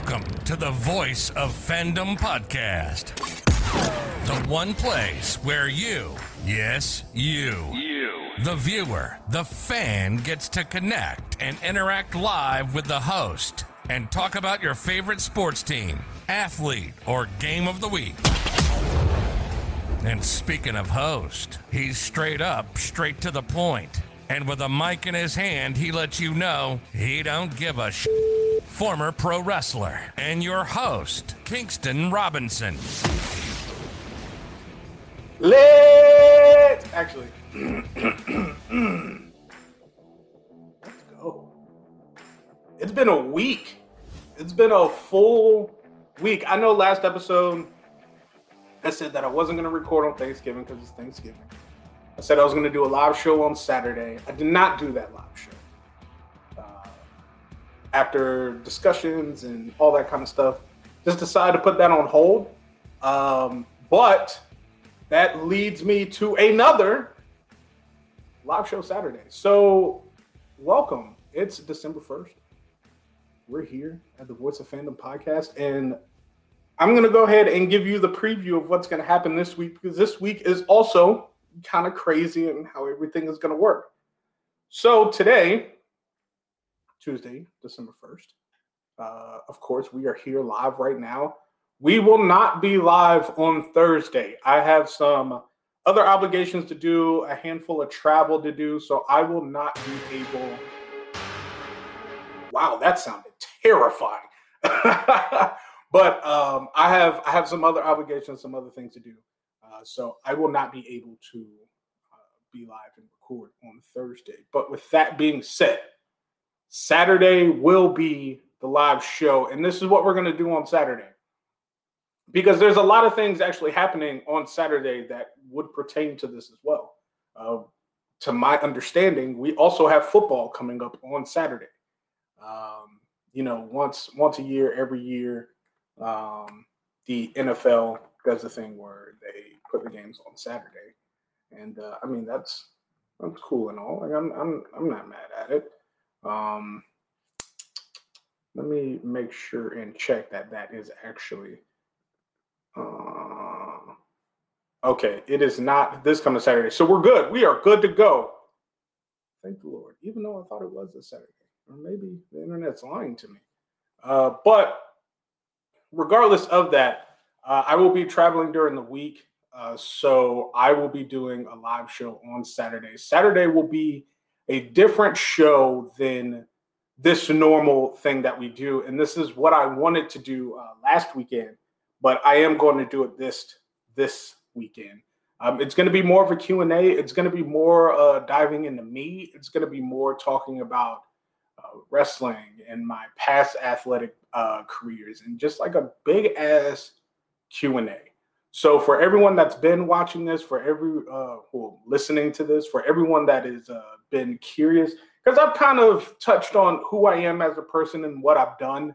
Welcome to the Voice of Fandom podcast. The one place where you, yes, you, You. the viewer, the fan gets to connect and interact live with the host and talk about your favorite sports team, athlete, or game of the week. And speaking of host, he's straight up, straight to the point. And with a mic in his hand, he lets you know he don't give a sh- Former pro wrestler and your host, Kingston Robinson. Lit. Actually, let's go. It's been a week. It's been a full week. I know last episode I said that I wasn't going to record on Thanksgiving because it's Thanksgiving. I said I was going to do a live show on Saturday. I did not do that live show. After discussions and all that kind of stuff, just decided to put that on hold. Um, but that leads me to another live show Saturday. So, welcome. It's December 1st. We're here at the Voice of Fandom podcast, and I'm going to go ahead and give you the preview of what's going to happen this week because this week is also kind of crazy and how everything is going to work. So, today, Tuesday, December 1st, uh, of course, we are here live right now. We will not be live on Thursday. I have some other obligations to do, a handful of travel to do, so I will not be able. Wow, that sounded terrifying. but um, I have I have some other obligations, some other things to do, uh, so I will not be able to uh, be live and record on Thursday. But with that being said, Saturday will be the live show, and this is what we're going to do on Saturday because there's a lot of things actually happening on Saturday that would pertain to this as well. Uh, to my understanding, we also have football coming up on Saturday. Um, you know, once once a year, every year, um, the NFL does the thing where they put the games on Saturday, and uh, I mean that's that's cool and all. Like I'm I'm I'm not mad at it. Um, let me make sure and check that that is actually uh, okay, it is not this coming Saturday. So we're good. We are good to go. Thank the Lord. Even though I thought it was a Saturday. Or maybe the internet's lying to me. Uh, but regardless of that, uh, I will be traveling during the week. Uh, so I will be doing a live show on Saturday. Saturday will be a different show than this normal thing that we do. And this is what I wanted to do uh, last weekend but I am going to do it this this weekend. Um, it's going to be more of a Q&A. It's going to be more uh, diving into me. It's going to be more talking about uh, wrestling and my past athletic uh, careers and just like a big ass Q&A. So for everyone that's been watching this, for every uh, listening to this, for everyone that is uh, been curious, because I've kind of touched on who I am as a person and what I've done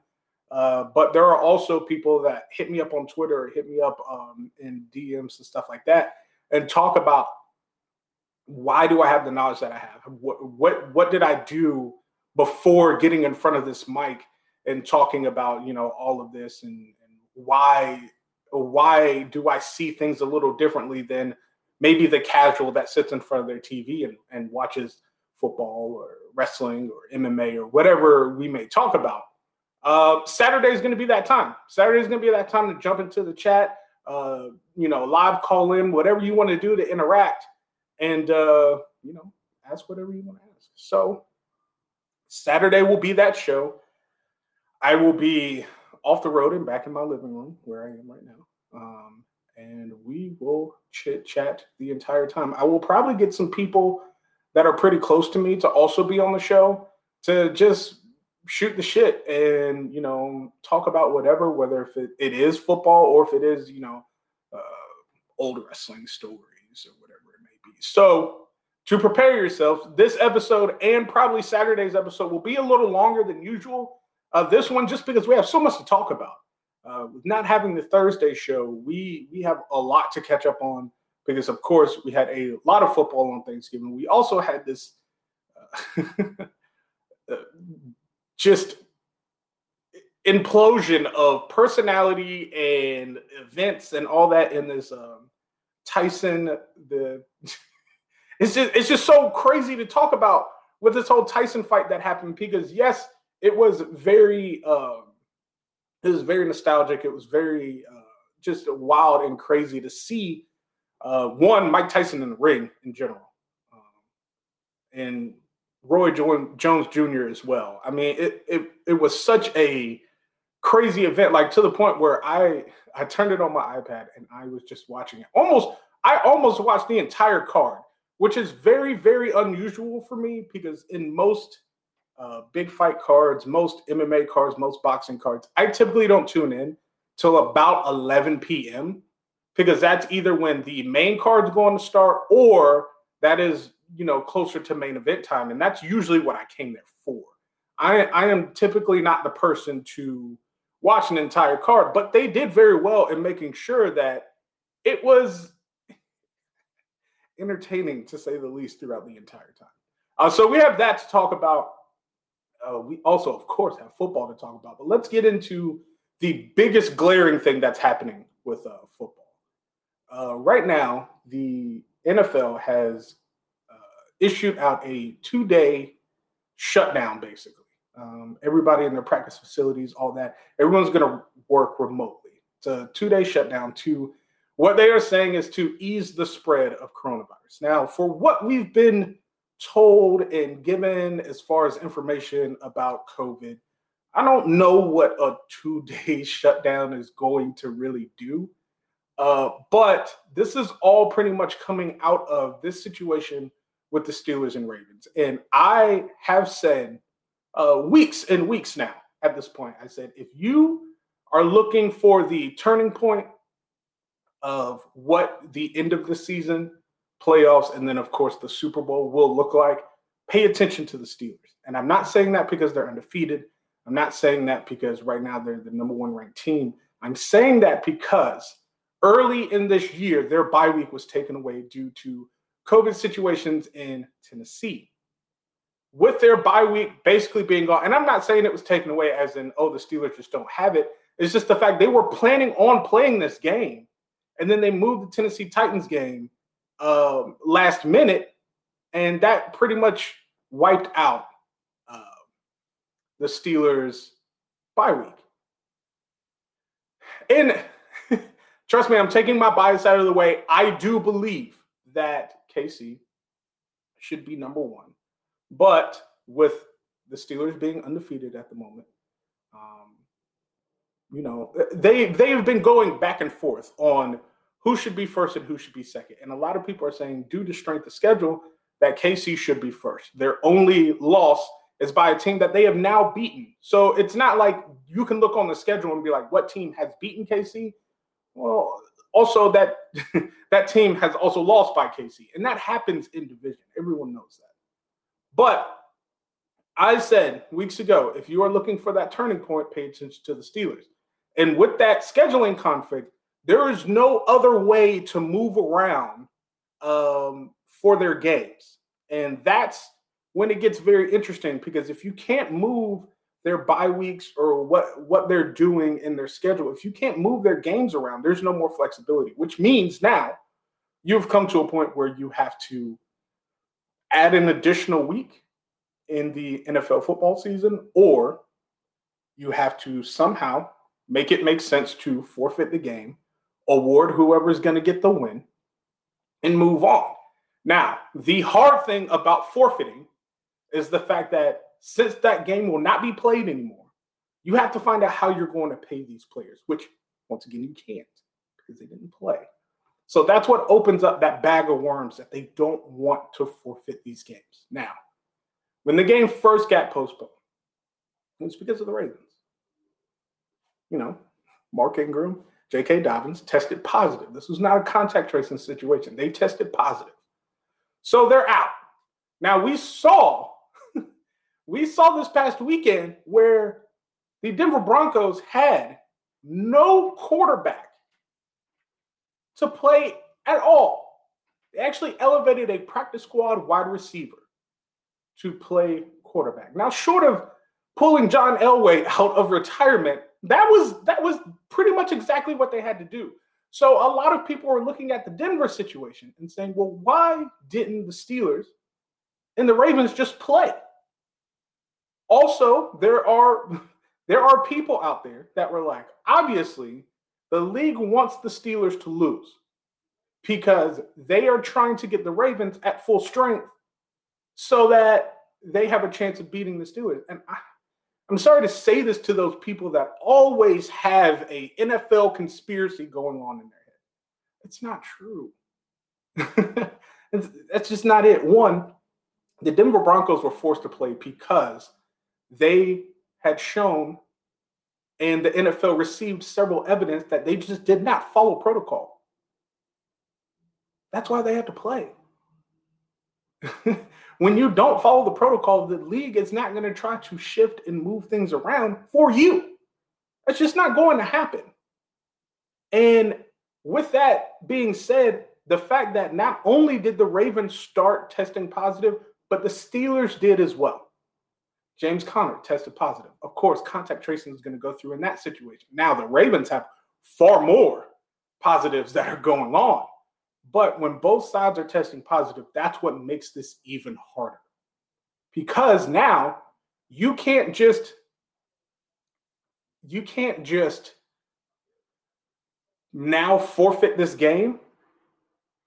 uh, but there are also people that hit me up on Twitter or hit me up um, in DMs and stuff like that and talk about why do I have the knowledge that I have? What what what did I do before getting in front of this mic and talking about you know all of this and, and why why do I see things a little differently than maybe the casual that sits in front of their TV and, and watches football or wrestling or MMA or whatever we may talk about uh, Saturday is going to be that time. Saturday is going to be that time to jump into the chat, uh, you know, live call in, whatever you want to do to interact, and uh, you know, ask whatever you want to ask. So Saturday will be that show. I will be off the road and back in my living room where I am right now, um, and we will chit chat the entire time. I will probably get some people that are pretty close to me to also be on the show to just shoot the shit and you know talk about whatever whether if it, it is football or if it is you know uh, old wrestling stories or whatever it may be. So to prepare yourselves this episode and probably saturday's episode will be a little longer than usual. Uh, this one just because we have so much to talk about uh, with not having the thursday show we we have a lot to catch up on because of course we had a lot of football on thanksgiving. We also had this uh, uh just implosion of personality and events and all that in this um, Tyson the it's just it's just so crazy to talk about with this whole Tyson fight that happened because yes, it was very um, it was very nostalgic. It was very uh, just wild and crazy to see uh, one Mike Tyson in the ring in general, um, and Roy Jones Jr. as well. I mean, it it it was such a crazy event, like to the point where I I turned it on my iPad and I was just watching it. Almost I almost watched the entire card, which is very very unusual for me because in most uh, big fight cards, most MMA cards, most boxing cards, I typically don't tune in till about 11 p.m. because that's either when the main card's going to start or that is you know closer to main event time, and that's usually what I came there for. I I am typically not the person to watch an entire card, but they did very well in making sure that it was entertaining to say the least throughout the entire time. Uh, so we have that to talk about. Uh, we also, of course, have football to talk about, but let's get into the biggest glaring thing that's happening with uh, football. Uh, right now, the NFL has issued out a two day shutdown, basically. Um, everybody in their practice facilities, all that, everyone's going to work remotely. It's a two day shutdown to what they are saying is to ease the spread of coronavirus. Now, for what we've been told and given as far as information about COVID, I don't know what a two day shutdown is going to really do. Uh, but this is all pretty much coming out of this situation with the Steelers and Ravens. And I have said uh, weeks and weeks now at this point, I said, if you are looking for the turning point of what the end of the season, playoffs, and then, of course, the Super Bowl will look like, pay attention to the Steelers. And I'm not saying that because they're undefeated. I'm not saying that because right now they're the number one ranked team. I'm saying that because early in this year, their bye week was taken away due to COVID situations in Tennessee. With their bye week basically being gone, and I'm not saying it was taken away as in, oh, the Steelers just don't have it. It's just the fact they were planning on playing this game, and then they moved the Tennessee Titans game um, last minute, and that pretty much wiped out uh, the Steelers' bye week. And trust me, I'm taking my bias out of the way. I do believe that KC should be number one. But with the Steelers being undefeated at the moment, um, you know, they they've been going back and forth on who should be first and who should be second. And a lot of people are saying, due to strength of schedule, that KC should be first. Their only loss is by a team that they have now beaten. So it's not like you can look on the schedule and be like, what team has beaten KC? Well, also that that team has also lost by KC, and that happens in division. Everyone knows that. But I said weeks ago, if you are looking for that turning point, pay attention to the Steelers. And with that scheduling conflict, there is no other way to move around um, for their games, and that's when it gets very interesting because if you can't move their bye weeks or what what they're doing in their schedule if you can't move their games around there's no more flexibility which means now you've come to a point where you have to add an additional week in the NFL football season or you have to somehow make it make sense to forfeit the game award whoever's going to get the win and move on now the hard thing about forfeiting is the fact that since that game will not be played anymore, you have to find out how you're going to pay these players, which once again you can't because they didn't play. So that's what opens up that bag of worms that they don't want to forfeit these games. Now, when the game first got postponed, it was because of the Ravens. You know, Mark Ingram, J.K. Dobbins tested positive. This was not a contact tracing situation. They tested positive. So they're out. Now we saw we saw this past weekend where the Denver Broncos had no quarterback to play at all. They actually elevated a practice squad wide receiver to play quarterback. Now, short of pulling John Elway out of retirement, that was that was pretty much exactly what they had to do. So a lot of people are looking at the Denver situation and saying, well, why didn't the Steelers and the Ravens just play? Also, there are there are people out there that were like, obviously, the league wants the Steelers to lose because they are trying to get the Ravens at full strength so that they have a chance of beating the Steelers. And I, I'm sorry to say this to those people that always have a NFL conspiracy going on in their head. It's not true. That's just not it. One, the Denver Broncos were forced to play because they had shown and the NFL received several evidence that they just did not follow protocol. That's why they had to play. when you don't follow the protocol, the league is not going to try to shift and move things around for you. It's just not going to happen. And with that being said, the fact that not only did the Ravens start testing positive, but the Steelers did as well. James Conner tested positive. Of course, contact tracing is going to go through in that situation. Now, the Ravens have far more positives that are going on. But when both sides are testing positive, that's what makes this even harder. Because now you can't just you can't just now forfeit this game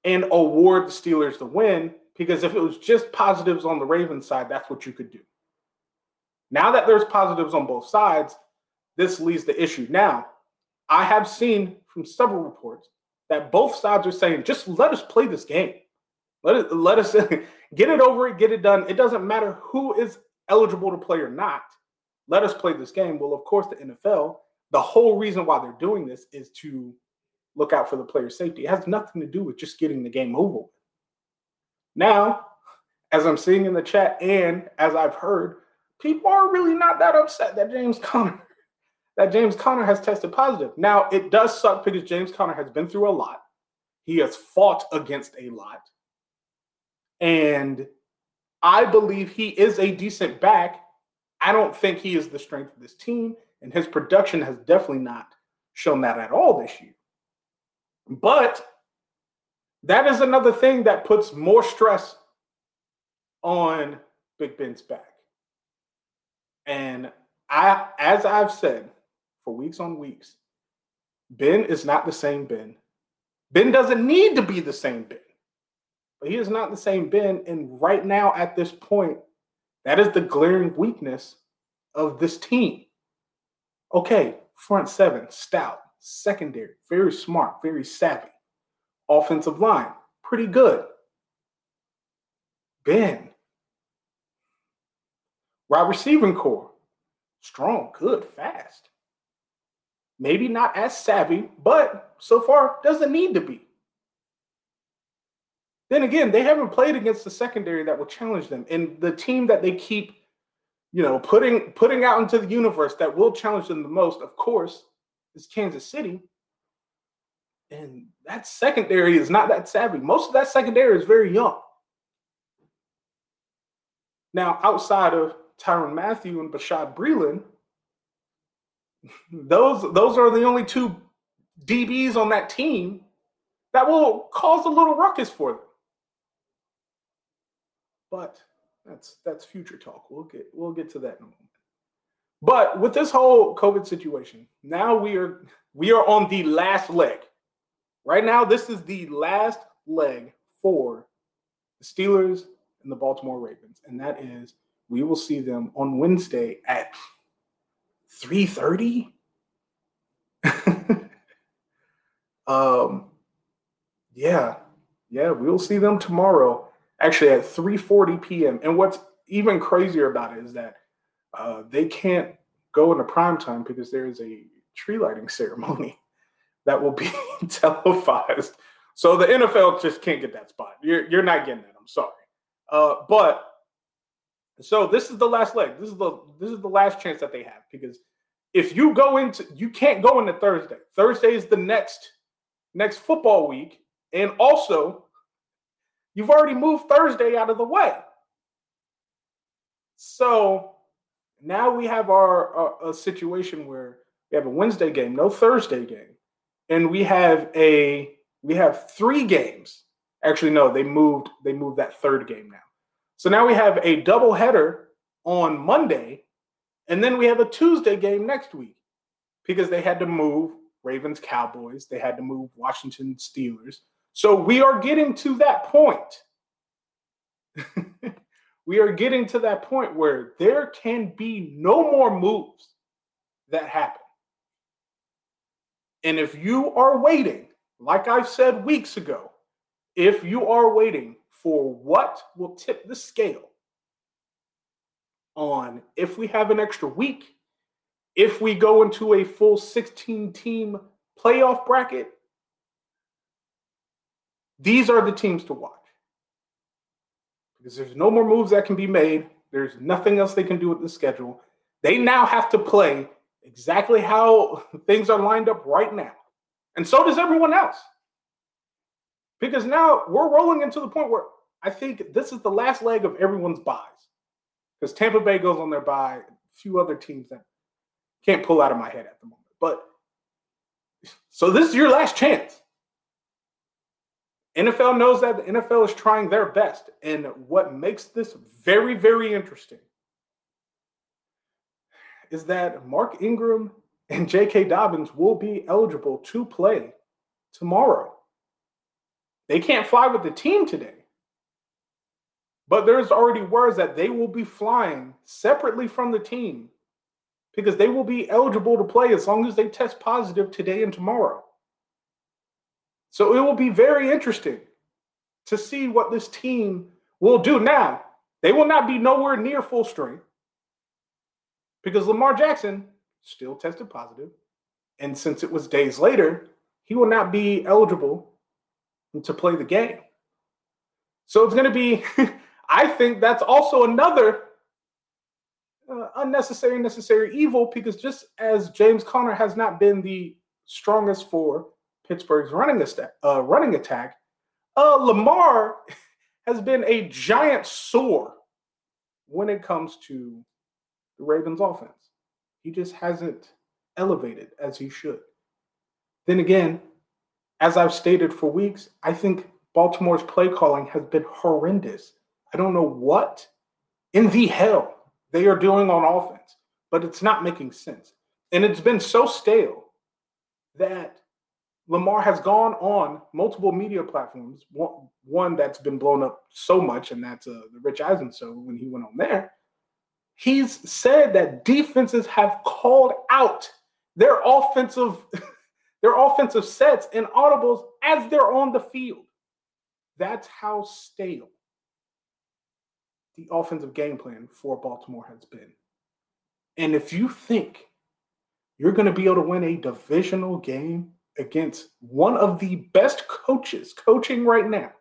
and award the Steelers the win because if it was just positives on the Ravens side, that's what you could do. Now that there's positives on both sides, this leaves the issue. Now, I have seen from several reports that both sides are saying, just let us play this game. Let it let us get it over it, get it done. It doesn't matter who is eligible to play or not. Let us play this game. Well, of course, the NFL, the whole reason why they're doing this is to look out for the player safety. It has nothing to do with just getting the game over. Now, as I'm seeing in the chat and as I've heard, people are really not that upset that James Conner that James Conner has tested positive. Now, it does suck because James Conner has been through a lot. He has fought against a lot. And I believe he is a decent back. I don't think he is the strength of this team, and his production has definitely not shown that at all this year. But that is another thing that puts more stress on Big Ben's back. And I, as I've said, for weeks on weeks. Ben is not the same Ben. Ben doesn't need to be the same Ben, but he is not the same Ben. And right now, at this point, that is the glaring weakness of this team. Okay, front seven, stout, secondary, very smart, very savvy. Offensive line, pretty good. Ben, wide receiving core, strong, good, fast maybe not as savvy, but so far doesn't need to be. Then again, they haven't played against the secondary that will challenge them. And the team that they keep, you know, putting putting out into the universe that will challenge them the most, of course, is Kansas City. And that secondary is not that savvy. Most of that secondary is very young. Now, outside of Tyrann Mathieu and Bashad Breeland, those those are the only two DBs on that team that will cause a little ruckus for them. But that's that's future talk. We'll get we'll get to that in a moment. But with this whole COVID situation, now we are we are on the last leg. Right now, this is the last leg for the Steelers and the Baltimore Ravens, and that is we will see them on Wednesday at 3:30. um yeah. Yeah, we'll see them tomorrow actually at 3:40 p.m. And what's even crazier about it is that uh, they can't go into prime time because there is a tree lighting ceremony that will be televised. So the NFL just can't get that spot. You're you're not getting that. I'm sorry. Uh, but so this is the last leg. This is the this is the last chance that they have because if you go into you can't go into Thursday. Thursday is the next next football week, and also you've already moved Thursday out of the way. So Now we have our, our a situation where we have a Wednesday game, no Thursday game, and we have a we have three games. Actually, no, they moved they moved that third game now. So now we have a double header on Monday, and then we have a Tuesday game next week because they had to move Ravens Cowboys, they had to move Washington Steelers. So we are getting to that point. we are getting to that point where there can be no more moves that happen. And if you are waiting, like I said weeks ago, if you are waiting for what will tip the scale on if we have an extra week, if we go into a full 16 team playoff bracket, these are the teams to watch. Because there's no more moves that can be made. There's nothing else they can do with the schedule. They now have to play exactly how things are lined up right now. And so does everyone else. Because now we're rolling into the point where I think this is the last leg of everyone's byes. Because Tampa Bay goes on their bye, a few other teams that can't pull out of my head at the moment. But so this is your last chance. NFL knows that the NFL is trying their best. And what makes this very, very interesting is that Mark Ingram and J.K. Dobbins will be eligible to play tomorrow. They can't fly with the team today, but there's already words that they will be flying separately from the team because they will be eligible to play as long as they test positive today and tomorrow. So it will be very interesting to see what this team will do. Now, they will not be nowhere near full strength because Lamar Jackson still tested positive, And since it was days later, he will not be eligible to play the game. So it's going to be, I think that's also another uh, unnecessary, necessary evil because just as James Conner has not been the strongest for Pittsburgh's running, ast- uh, running attack, uh, Lamar has been a giant sore when it comes to the Ravens offense. He just hasn't elevated as he should. Then again, as I've stated for weeks, I think Baltimore's play calling has been horrendous. I don't know what in the hell they are doing on offense, but it's not making sense. And it's been so stale that Lamar has gone on multiple media platforms. One, that's been blown up so much, and that's uh, the Rich Eisen show when he went on there he's said that defenses have called out their offensive their offensive sets and audibles as they're on the field. That's how stale the offensive game plan for Baltimore has been. And if you think you're going to be able to win a divisional game against one of the best coaches coaching right now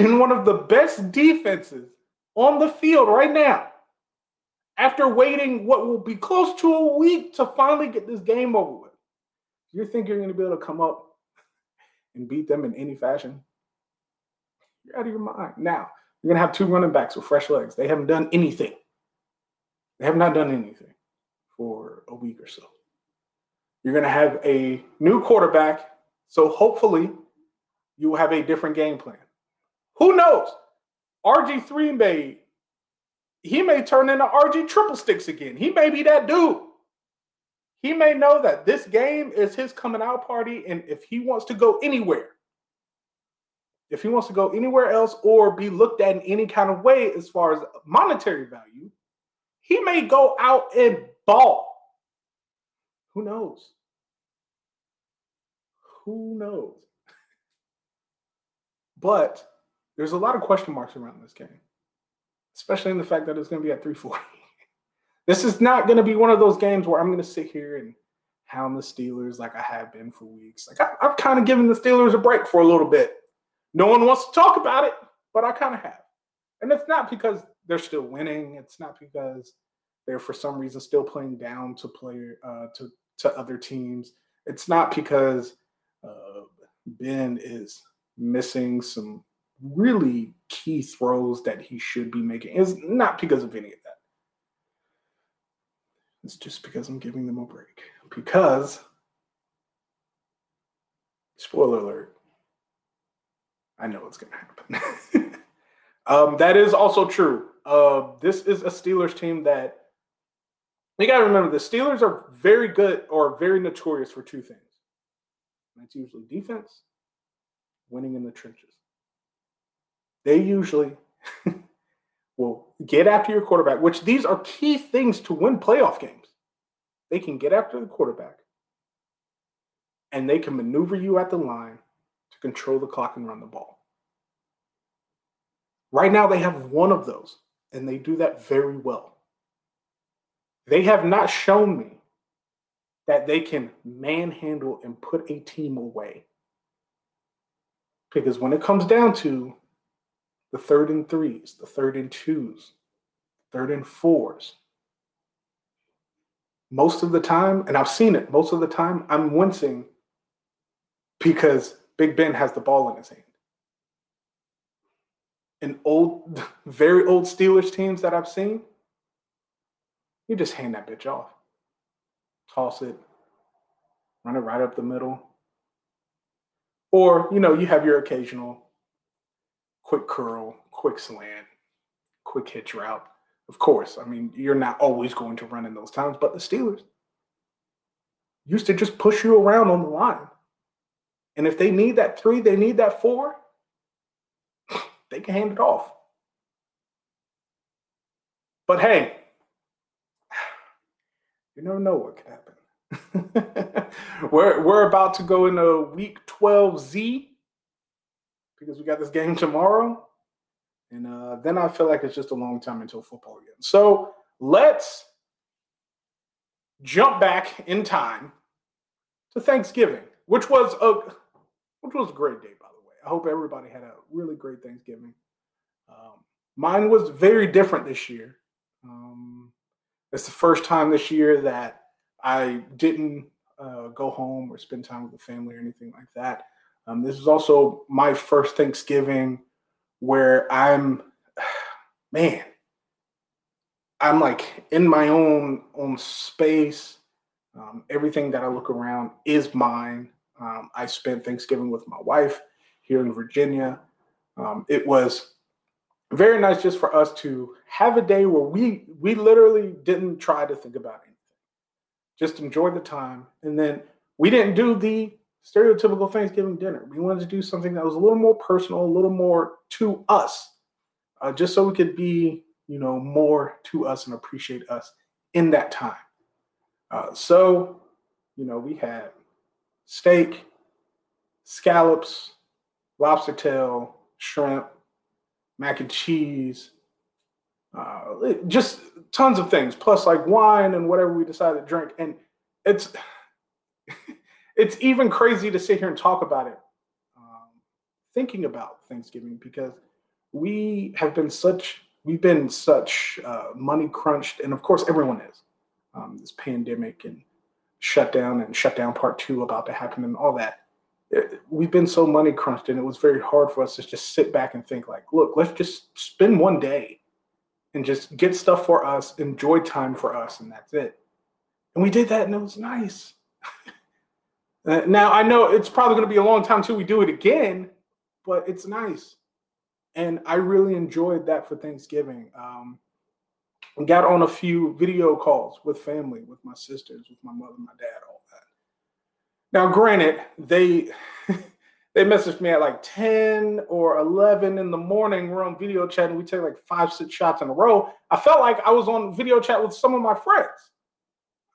and one of the best defenses on the field right now after waiting what will be close to a week to finally get this game over with. You think you're going to be able to come up and beat them in any fashion? You're out of your mind. Now, you're going to have two running backs with fresh legs. They haven't done anything. They have not done anything for a week or so. You're going to have a new quarterback. So hopefully, you will have a different game plan. Who knows? RG3 may he may turn into RG triple sticks again. He may be that dude. He may know that this game is his coming out party, and if he wants to go anywhere, if he wants to go anywhere else or be looked at in any kind of way as far as monetary value, he may go out and ball. Who knows? Who knows? But there's a lot of question marks around this game, especially in the fact that it's going to be at 340. this is not going to be one of those games where I'm going to sit here and hound the Steelers like I have been for weeks. Like I, I've kind of given the Steelers a break for a little bit. No one wants to talk about it, but I kind of have. And it's not because they're still winning. It's not because they're for some reason still playing down to play uh, to to other teams. It's not because uh, Ben is missing some really key throws that he should be making. It's not because of any of that. It's just because I'm giving them a break. Because, spoiler alert, I know what's going to happen. um, that is also true. Uh, this is a Steelers team that you got to remember the Steelers are very good or very notorious for two things. That's usually defense, winning in the trenches. They usually will get after your quarterback, which these are key things to win playoff games. They can get after the quarterback and they can maneuver you at the line to control the clock and run the ball. Right now, they have one of those, and they do that very well. They have not shown me that they can manhandle and put a team away. Because when it comes down to the third and threes, the third and twos, third and fours, most of the time, and I've seen it most of the time, I'm wincing because Big Ben has the ball in his hand. In old, very old Steelers teams that I've seen, you just hand that bitch off, toss it, run it right up the middle. Or, you know, you have your occasional quick curl, quick slant, quick hitch route. Of course, I mean, you're not always going to run in those times, but the Steelers used to just push you around on the line. And if they need that three, they need that four, they can hand it off. But hey, you never know what could happen. we're we're about to go into week 12Z because we got this game tomorrow. And uh, then I feel like it's just a long time until football again. So let's jump back in time to Thanksgiving, which was a which was a great day, by the way. I hope everybody had a really great Thanksgiving. Um, mine was very different this year. Um, it's the first time this year that I didn't uh, go home or spend time with the family or anything like that. Um, this is also my first Thanksgiving where I'm, man, I'm like in my own own space. Um, everything that I look around is mine. Um, I spent Thanksgiving with my wife here in Virginia. Um, it was very nice just for us to have a day where we we literally didn't try to think about anything, just enjoy the time, and then we didn't do the stereotypical Thanksgiving dinner. We wanted to do something that was a little more personal, a little more to us, uh, just so we could be, you know, more to us and appreciate us in that time. Uh, so, you know, we had steak, scallops, lobster tail, shrimp, mac and cheese, uh, just tons of things, plus like wine and whatever we decided to drink. And it's it's even crazy to sit here and talk about it, um, thinking about Thanksgiving because we have been such we've been such uh, money crunched, and of course everyone is. Um, this pandemic and shutdown and shutdown part two about to happen and all that. It, we've been so money crunched, and it was very hard for us to just sit back and think like, look, let's just spend one day and just get stuff for us, enjoy time for us, and that's it. And we did that, and it was nice. Uh, now I know it's probably going to be a long time till we do it again, but it's nice, and I really enjoyed that for Thanksgiving. Um, got on a few video calls with family, with my sisters, with my mother, my dad, all that. Now, granted, they they messaged me at like 10 or 11 in the morning. We're on video chat and we take like five, six shots in a row. I felt like I was on video chat with some of my friends,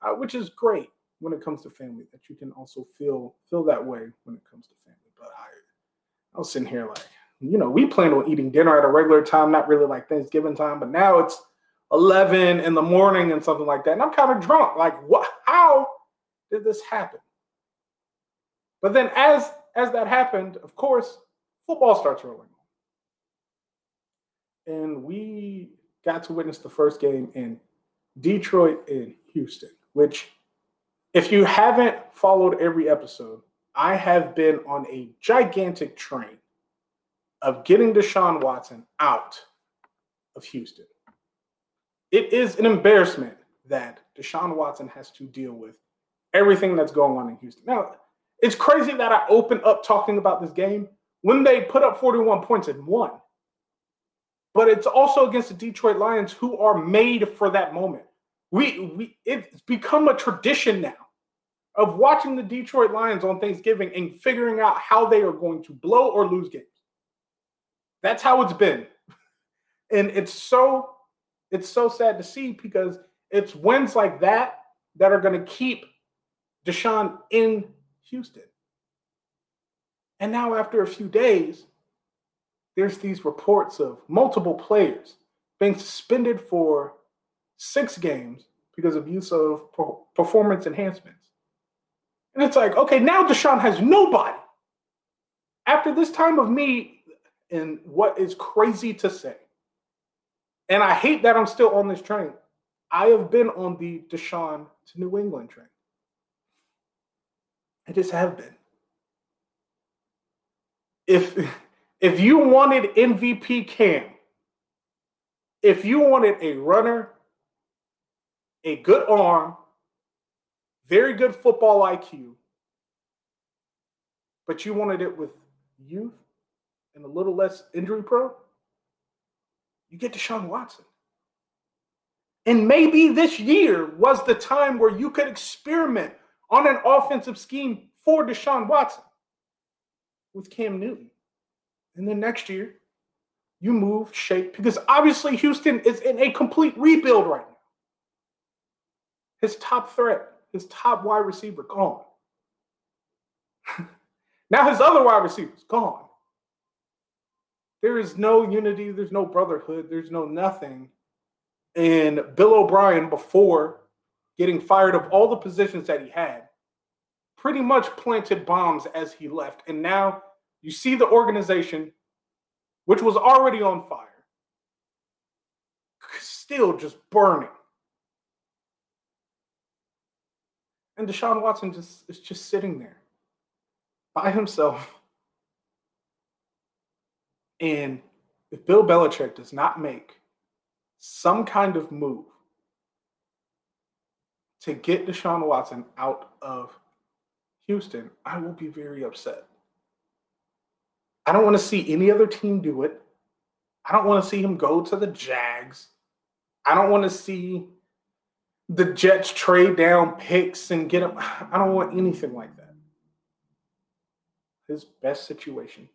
uh, which is great when it comes to family that you can also feel feel that way when it comes to family. But i i was sitting here like you know we planned on eating dinner at a regular time not really like thanksgiving time but now it's 11 in the morning and something like that. And i'm kind of drunk like what how did this happen? But then as as that happened of course football starts rolling. And we got to witness the first game in detroit and houston which if you haven't followed every episode, I have been on a gigantic train of getting Deshaun Watson out of Houston. It is an embarrassment that Deshaun Watson has to deal with everything that's going on in Houston. Now, it's crazy that I opened up talking about this game when they put up 41 points and won. But it's also against the Detroit Lions who are made for that moment. We we it's become a tradition now of watching the Detroit Lions on Thanksgiving and figuring out how they are going to blow or lose games. That's how it's been. And it's so it's so sad to see because it's wins like that that are going to keep Deshaun in Houston. And now, after a few days, there's these reports of multiple players being suspended for six games because of use of performance enhancements. And it's like, okay, now Deshaun has nobody. After this time of me, and what is crazy to say, and I hate that I'm still on this train. I have been on the Deshaun to New England train. I just have been. If if you wanted MVP Cam, if you wanted a runner, a good arm, very good football IQ, but you wanted it with youth and a little less injury prone, you get Deshaun Watson. And maybe this year was the time where you could experiment on an offensive scheme for Deshaun Watson with Cam Newton. And then next year, you move, shape, because obviously Houston is in a complete rebuild right now. His top threat, his top wide receiver, gone. now his other wide receivers, gone. There is no unity, there's no brotherhood, there's no nothing and Bill O'Brien, before getting fired of all the positions that he had, pretty much planted bombs as he left. And now you see the organization, which was already on fire, still just burning. And Deshaun Watson just is just sitting there by himself. And if Bill Belichick does not make some kind of move to get Deshaun Watson out of Houston, I will be very upset. I don't want to see any other team do it. I don't want to see him go to the Jags. I don't want to see the Jets trade down picks and get him. I don't want anything like that. His best situation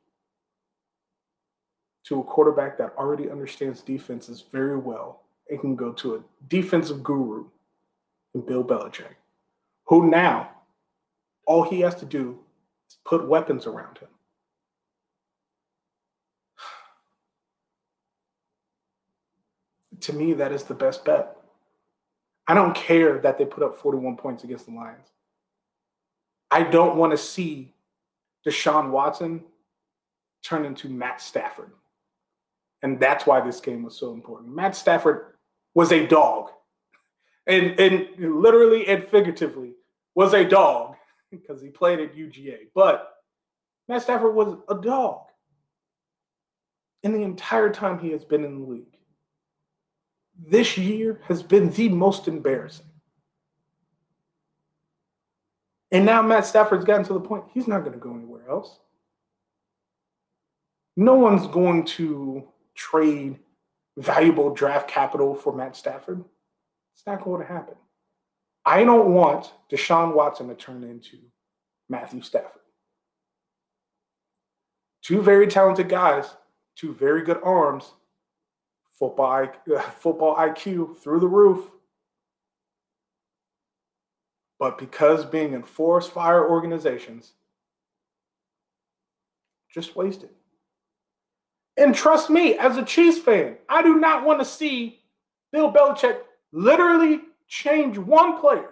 to a quarterback that already understands defenses very well and can go to a defensive guru in Bill Belichick, who now all he has to do is put weapons around him. to me, that is the best bet. I don't care that they put up 41 points against the Lions. I don't want to see Deshaun Watson turn into Matt Stafford. And that's why this game was so important. Matt Stafford was a dog. And, and literally and figuratively was a dog because he played at UGA. But Matt Stafford was a dog in the entire time he has been in the league. This year has been the most embarrassing. And now Matt Stafford's gotten to the point he's not going to go anywhere else. No one's going to trade valuable draft capital for Matt Stafford. It's not going to happen. I don't want Deshaun Watson to turn into Matthew Stafford. Two very talented guys, two very good arms, football, football IQ through the roof. But because being in forest fire organizations, just wasted. And trust me, as a Chiefs fan, I do not want to see Bill Belichick literally change one player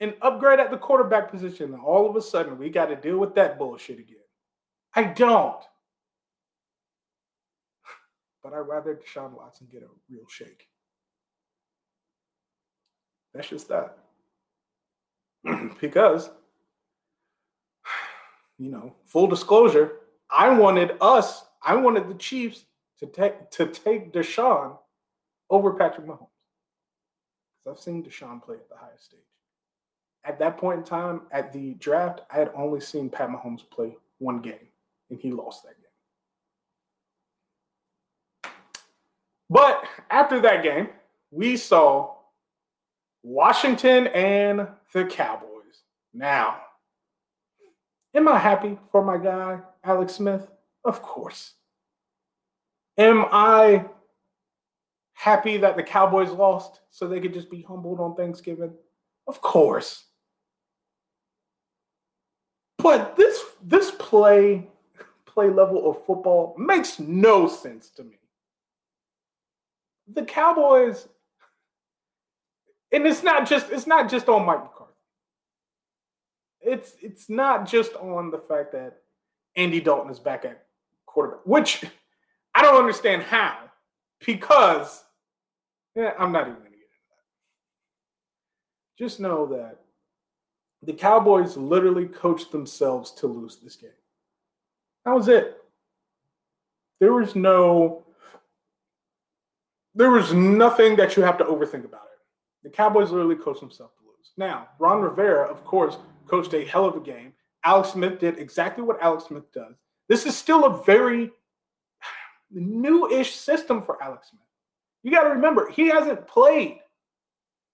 and upgrade at the quarterback position. And all of a sudden, we got to deal with that bullshit again. I don't. But I'd rather Deshaun Watson get a real shake. That's just that. because, you know, full disclosure, I wanted us, I wanted the Chiefs to take to take Deshaun over Patrick Mahomes. Because I've seen Deshaun play at the highest stage. At that point in time, at the draft, I had only seen Pat Mahomes play one game, and he lost that game. But after that game, we saw Washington and the Cowboys. Now, am I happy for my guy, Alex Smith? Of course. Am I happy that the Cowboys lost so they could just be humbled on Thanksgiving? Of course. But this this play play level of football makes no sense to me. The Cowboys and it's not just it's not just on Mike McCarthy. It's it's not just on the fact that Andy Dalton is back at quarterback, which I don't understand how, because yeah, I'm not even to get into that. Just know that the Cowboys literally coached themselves to lose this game. That was it. There was no, there was nothing that you have to overthink about it. The Cowboys literally coached themselves to lose. Now, Ron Rivera, of course, coached a hell of a game. Alex Smith did exactly what Alex Smith does. This is still a very new-ish system for Alex Smith. You got to remember, he hasn't played.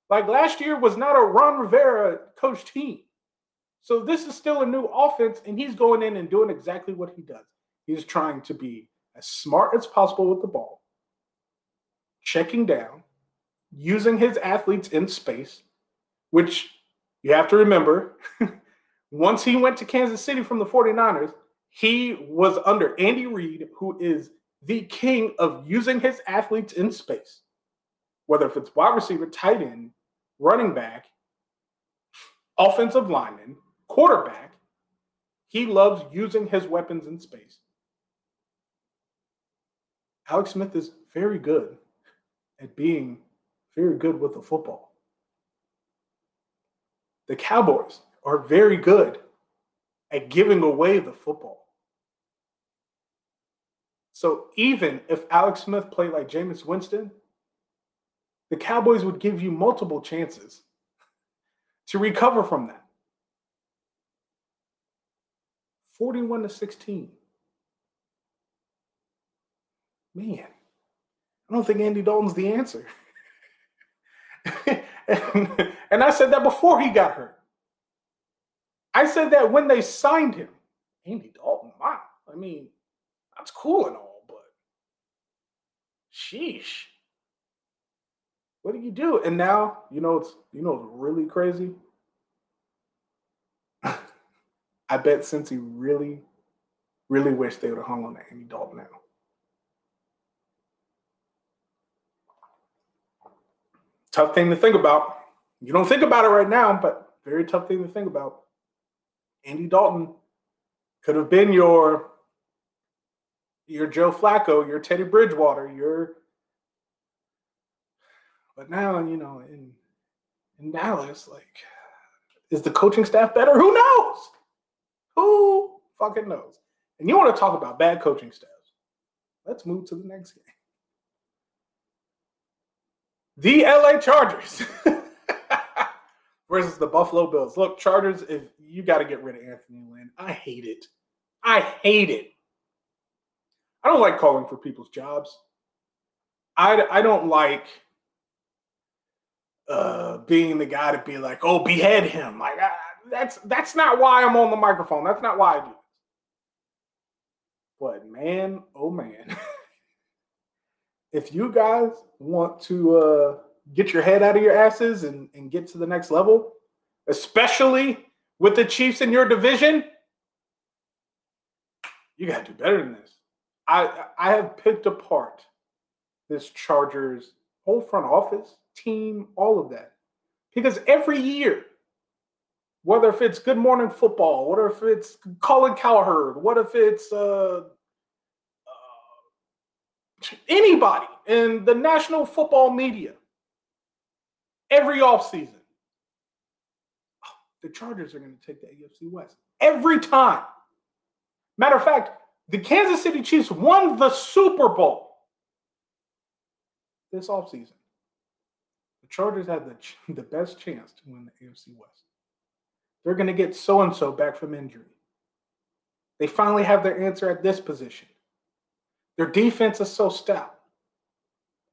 Like last year was not a Ron Rivera coach team. So this is still a new offense, and he's going in and doing exactly what he does. He's trying to be as smart as possible with the ball, checking down, using his athletes in space, which you have to remember. once he went to Kansas City from the 49ers, he was under Andy Reid, who is the king of using his athletes in space, whether if it's wide receiver, tight end, running back, offensive lineman, quarterback. He loves using his weapons in space. Alex Smith is very good at being very good with the football. The Cowboys are very good at giving away the football. So even if Alex Smith played like Jameis Winston, the Cowboys would give you multiple chances to recover from that. 41 to 16. Man, I don't think Andy Dalton's the answer. and, and I said that before he got hurt. I said that when they signed him. Andy Dalton, wow. I mean, that's cool and all, but sheesh. What do you do? And now, you know, it's you know, it's really crazy. I bet Cincy really, really wish they would have hung on to Andy Dalton now. Tough thing to think about. You don't think about it right now, but very tough thing to think about. Andy Dalton could have been your your Joe Flacco, your Teddy Bridgewater, your but now, you know, in in Dallas, like, is the coaching staff better? Who knows? Who fucking knows? And you want to talk about bad coaching staffs? Let's move to the next game. The LA Chargers versus the Buffalo Bills. Look, Chargers, if you got to get rid of Anthony Lynn, I hate it. I hate it. I don't like calling for people's jobs. I, I don't like uh, being the guy to be like, oh, behead him. Like that's that's not why I'm on the microphone. That's not why I do. But man, oh man, if you guys want to uh, get your head out of your asses and, and get to the next level, especially with the Chiefs in your division, you got to do better than this. I I have picked apart this Chargers whole front office, team, all of that. Because every year, whether if it's Good Morning Football, what if it's Colin Cowherd, what if it's uh, anybody in the national football media, every offseason, oh, the Chargers are going to take the AFC West every time. Matter of fact, the Kansas City Chiefs won the Super Bowl this offseason. The Chargers had the, the best chance to win the AFC West. They're going to get so and so back from injury. They finally have their answer at this position. Their defense is so stout.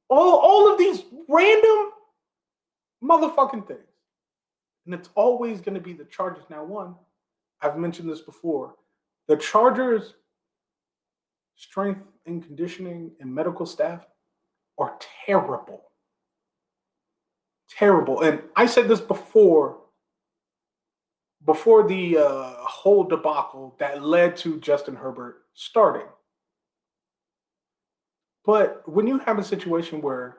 All, all of these random motherfucking things. And it's always going to be the Chargers. Now, one, I've mentioned this before. The Chargers' strength and conditioning and medical staff are terrible. Terrible. And I said this before, before the uh, whole debacle that led to Justin Herbert starting. But when you have a situation where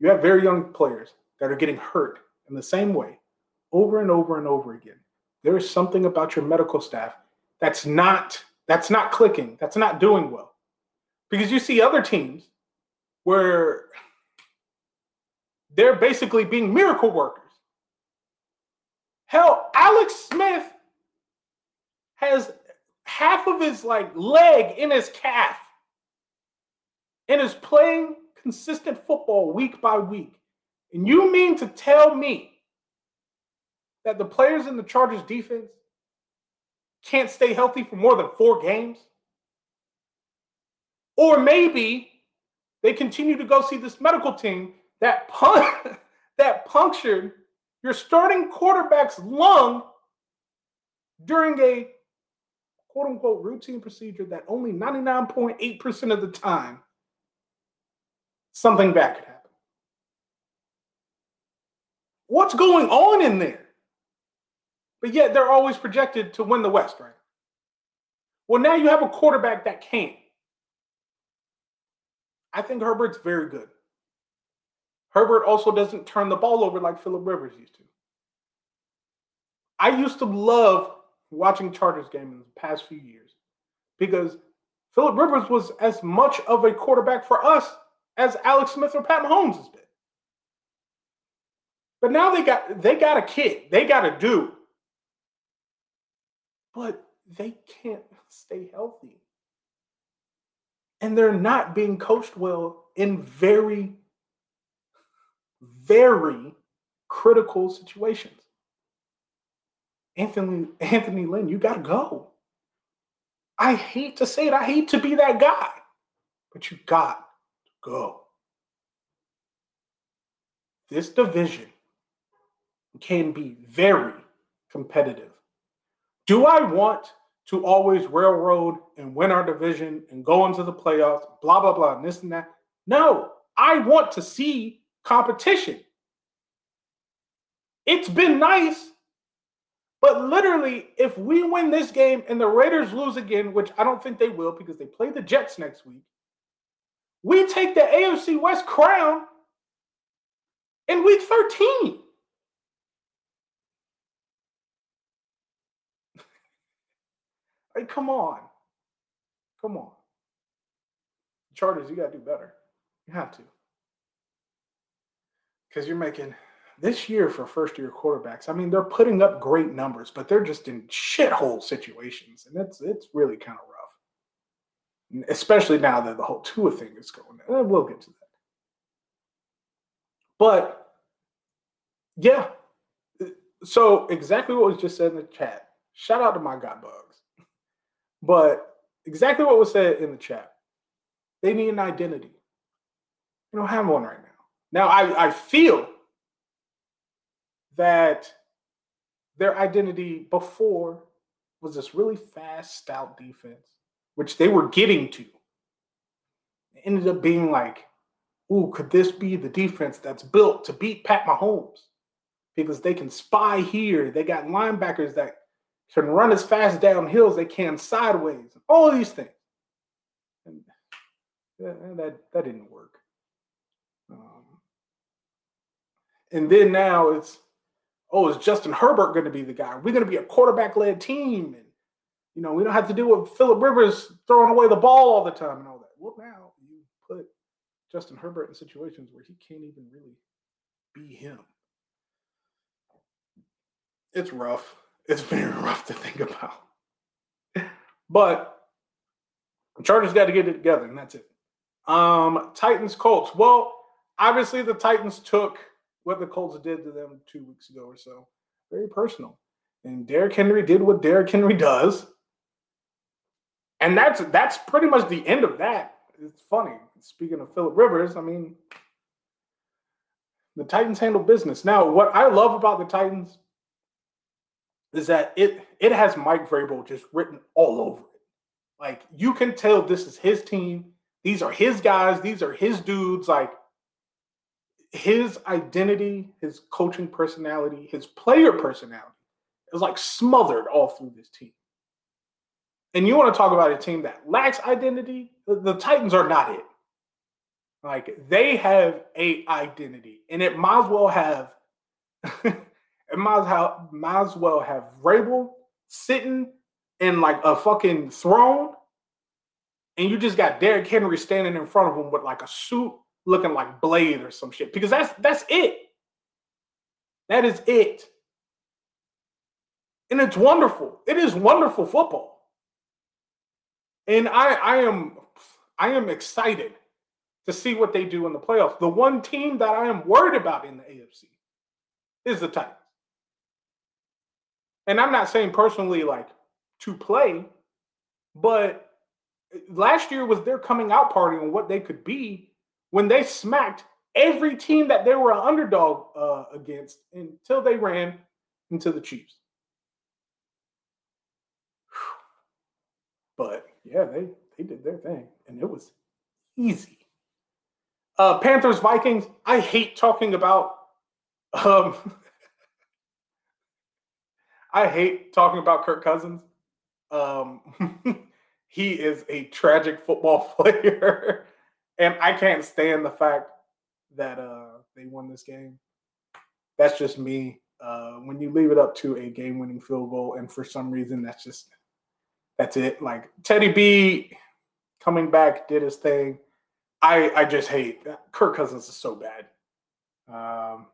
you have very young players that are getting hurt in the same way over and over and over again, there is something about your medical staff that's not that's not clicking, that's not doing well. Because you see other teams where they're basically being miracle workers. Hell, Alex Smith has half of his like leg in his calf and is playing consistent football week by week. And you mean to tell me that the players in the Chargers defense can't stay healthy for more than four games? Or maybe they continue to go see this medical team that pun- that punctured your starting quarterback's lung during a quote unquote routine procedure that only 99.8% of the time something bad could happen. What's going on in there? But yet they're always projected to win the West, right? Well, now you have a quarterback that can't. I think Herbert's very good. Herbert also doesn't turn the ball over like Philip Rivers used to. I used to love watching Chargers game in the past few years because Philip Rivers was as much of a quarterback for us as Alex Smith or Pat Mahomes has been. But now they got they got a kid. They got a dude. But they can't stay healthy. And they're not being coached well in very very critical situations. Anthony Anthony Lynn, you got to go. I hate to say it. I hate to be that guy, but you got go. This division can be very competitive. Do I want to always railroad and win our division and go into the playoffs, blah, blah, blah, and this and that? No, I want to see competition. It's been nice, but literally, if we win this game and the Raiders lose again, which I don't think they will because they play the Jets next week, we take the AFC West crown in week 13. like, come on. Come on. Chargers, you got to do better. You have to because you're making this year for first year quarterbacks. I mean, they're putting up great numbers, but they're just in shithole situations, and it's it's really kind of rough, especially now that the whole Tua thing is going. Eh, we'll get to that, but yeah. So exactly what was just said in the chat. Shout out to my guy Bugs, but exactly what was said in the chat. They need an identity. They don't have one right now. Now, I, I feel that their identity before was this really fast, stout defense, which they were getting to. Ended up being like, ooh, could this be the defense that's built to beat Pat Mahomes? Because they can spy here. They got linebackers that can run as fast down hills they can sideways. All these things. And that, that didn't work. Um, and then now it's, oh, is Justin Herbert going to be the guy? We're going to be a quarterback led team. You know, we don't have to do with Philip Rivers throwing away the ball all the time and all that. Well, now you put Justin Herbert in situations where he can't even really be him. It's rough. It's very rough to think about. But the Chargers got to get it together, and that's it. Um, Titans Colts. Well, obviously the Titans took what the Colts did to them two weeks ago or so. Very personal. And Derrick Henry did what Derrick Henry does. And that's that's pretty much the end of that. It's funny. Speaking of Philip Rivers, I mean, the Titans handle business. Now, what I love about the Titans is that it it has Mike Vrabel just written all over it. Like you can tell this is his team. These are his guys. These are his dudes. Like his identity, his coaching personality, his player personality is like smothered all through this team. And you want to talk about a team that lacks identity? The, the Titans are not it. Like they have a identity, and it might as well have it might as, might as well have Vrabel sitting in like a fucking throne, and you just got Derrick Henry standing in front of him with like a suit looking like Blade or some shit. Because that's that's it. That is it. And it's wonderful. It is wonderful football. And I I am I am excited to see what they do in the playoffs. The one team that I am worried about in the AFC is the Titans. And I'm not saying personally like to play, but last year was their coming out party on what they could be when they smacked every team that they were an underdog uh, against until they ran into the Chiefs. But yeah, they they did their thing, and it was easy. Uh, Panthers Vikings. I hate talking about. Um, I hate talking about Kirk Cousins. Um, he is a tragic football player, and I can't stand the fact that uh, they won this game. That's just me. Uh, when you leave it up to a game-winning field goal, and for some reason that's just that's it. Like Teddy B coming back did his thing. I I just hate Kirk Cousins is so bad. Um,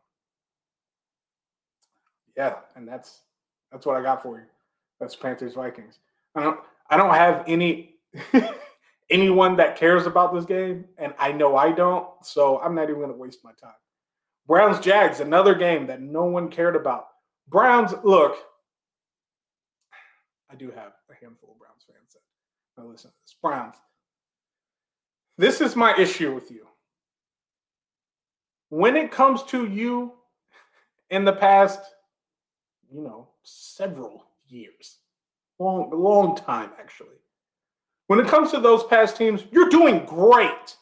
yeah, and that's that's what I got for you. That's Panthers Vikings. I don't I don't have any anyone that cares about this game, and I know I don't, so I'm not even to waste my time. Browns Jags, another game that no one cared about. Browns, look, I do have a handful of Browns fans that listen to this. Browns, this is my issue with you. When it comes to you in the past, you know, several years, long, long time actually. When it comes to those past teams, you're doing great.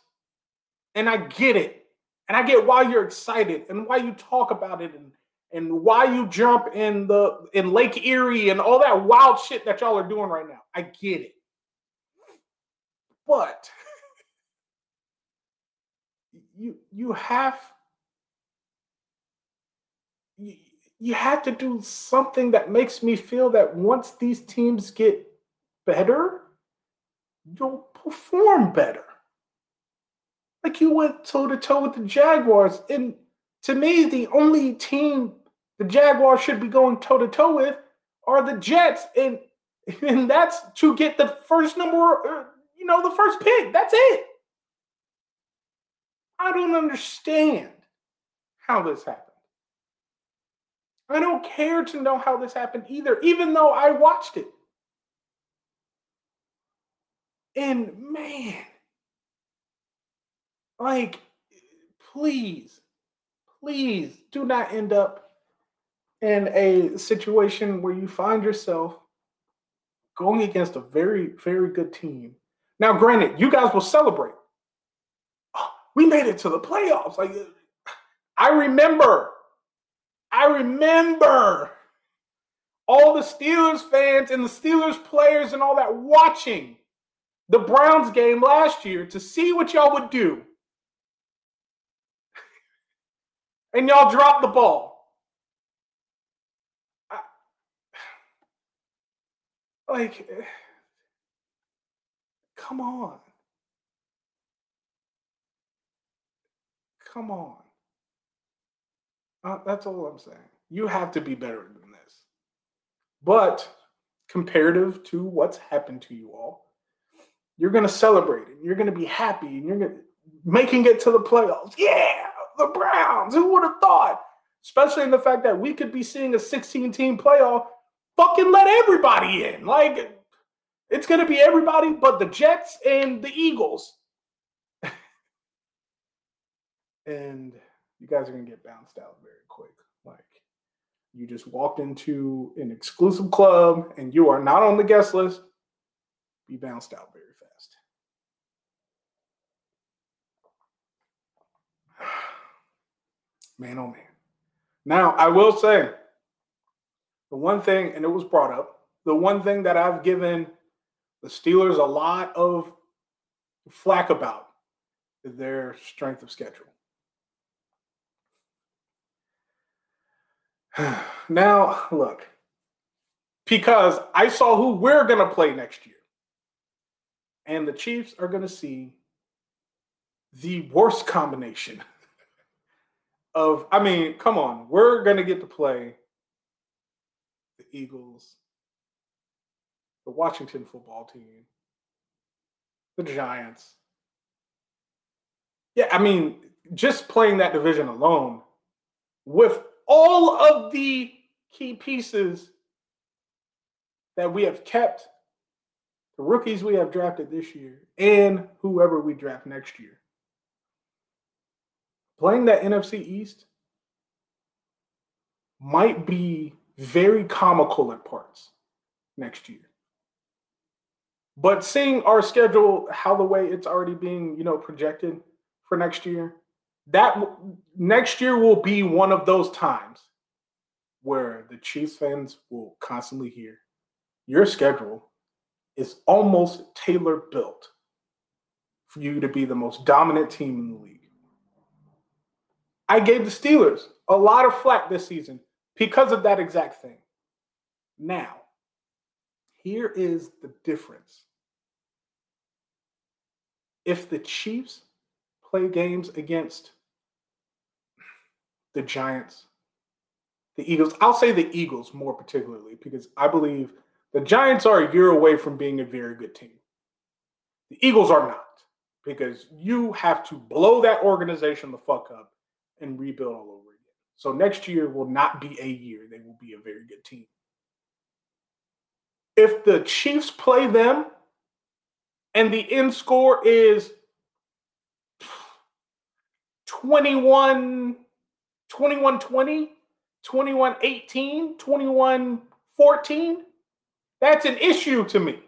And I get it. And I get why you're excited and why you talk about it and, and why you jump in the in Lake Erie and all that wild shit that y'all are doing right now. I get it. But you you have you, you have to do something that makes me feel that once these teams get better, you'll perform better. Like you went toe to toe with the Jaguars. And to me, the only team the Jaguars should be going toe to toe with are the Jets. And, and that's to get the first number, uh, you know, the first pick. That's it. I don't understand how this happened. I don't care to know how this happened either, even though I watched it. And man, like, please, please do not end up in a situation where you find yourself going against a very, very good team. Now, granted, you guys will celebrate oh, we made it to the playoffs. Like I remember, I remember all the Steelers fans and the Steelers players and all that watching the Browns game last year to see what y'all would do. And y'all drop the ball. I, like, come on. Come on. Uh, that's all I'm saying. You have to be better than this. But comparative to what's happened to you all, you're going to celebrate it. You're going to be happy and you're going to making it to the playoffs. Yeah, the Browns. Who would have thought? Especially in the fact that we could be seeing a 16 team playoff. Fucking let everybody in. Like, it's going to be everybody but the Jets and the Eagles. and you guys are going to get bounced out very quick. Like, you just walked into an exclusive club and you are not on the guest list, be bounced out very fast. Man, oh man. Now, I will say the one thing, and it was brought up, the one thing that I've given the Steelers a lot of flack about is their strength of schedule. now, look, because I saw who we're going to play next year. And the Chiefs are going to see the worst combination of, I mean, come on, we're to get to play the Eagles, the Washington football team, the Giants. Yeah, I mean, just playing that division alone with all of the key pieces that we have kept, the rookies we have drafted this year, and whoever we draft next year. Playing that NFC East might be very comical at parts next year. But seeing our schedule, how the way it's already being, you know, projected for next year, that next year will be one of those times where the Chiefs fans will constantly hear your schedule is almost tailor built for you to be the most dominant team in the league. I gave the Steelers a lot of flack this season because of that exact thing. Now, here is the difference. If the Chiefs play games against the Giants, the Eagles. I'll say the Eagles more particularly because I believe the Giants are a year away from being a very good team. The Eagles are not because you have to blow that organization the fuck up and rebuild all over again. So next year will not be a year. They will be a very good team. If the Chiefs play them and the end score is 21 21 20, 21 18, 21 14. That's an issue to me.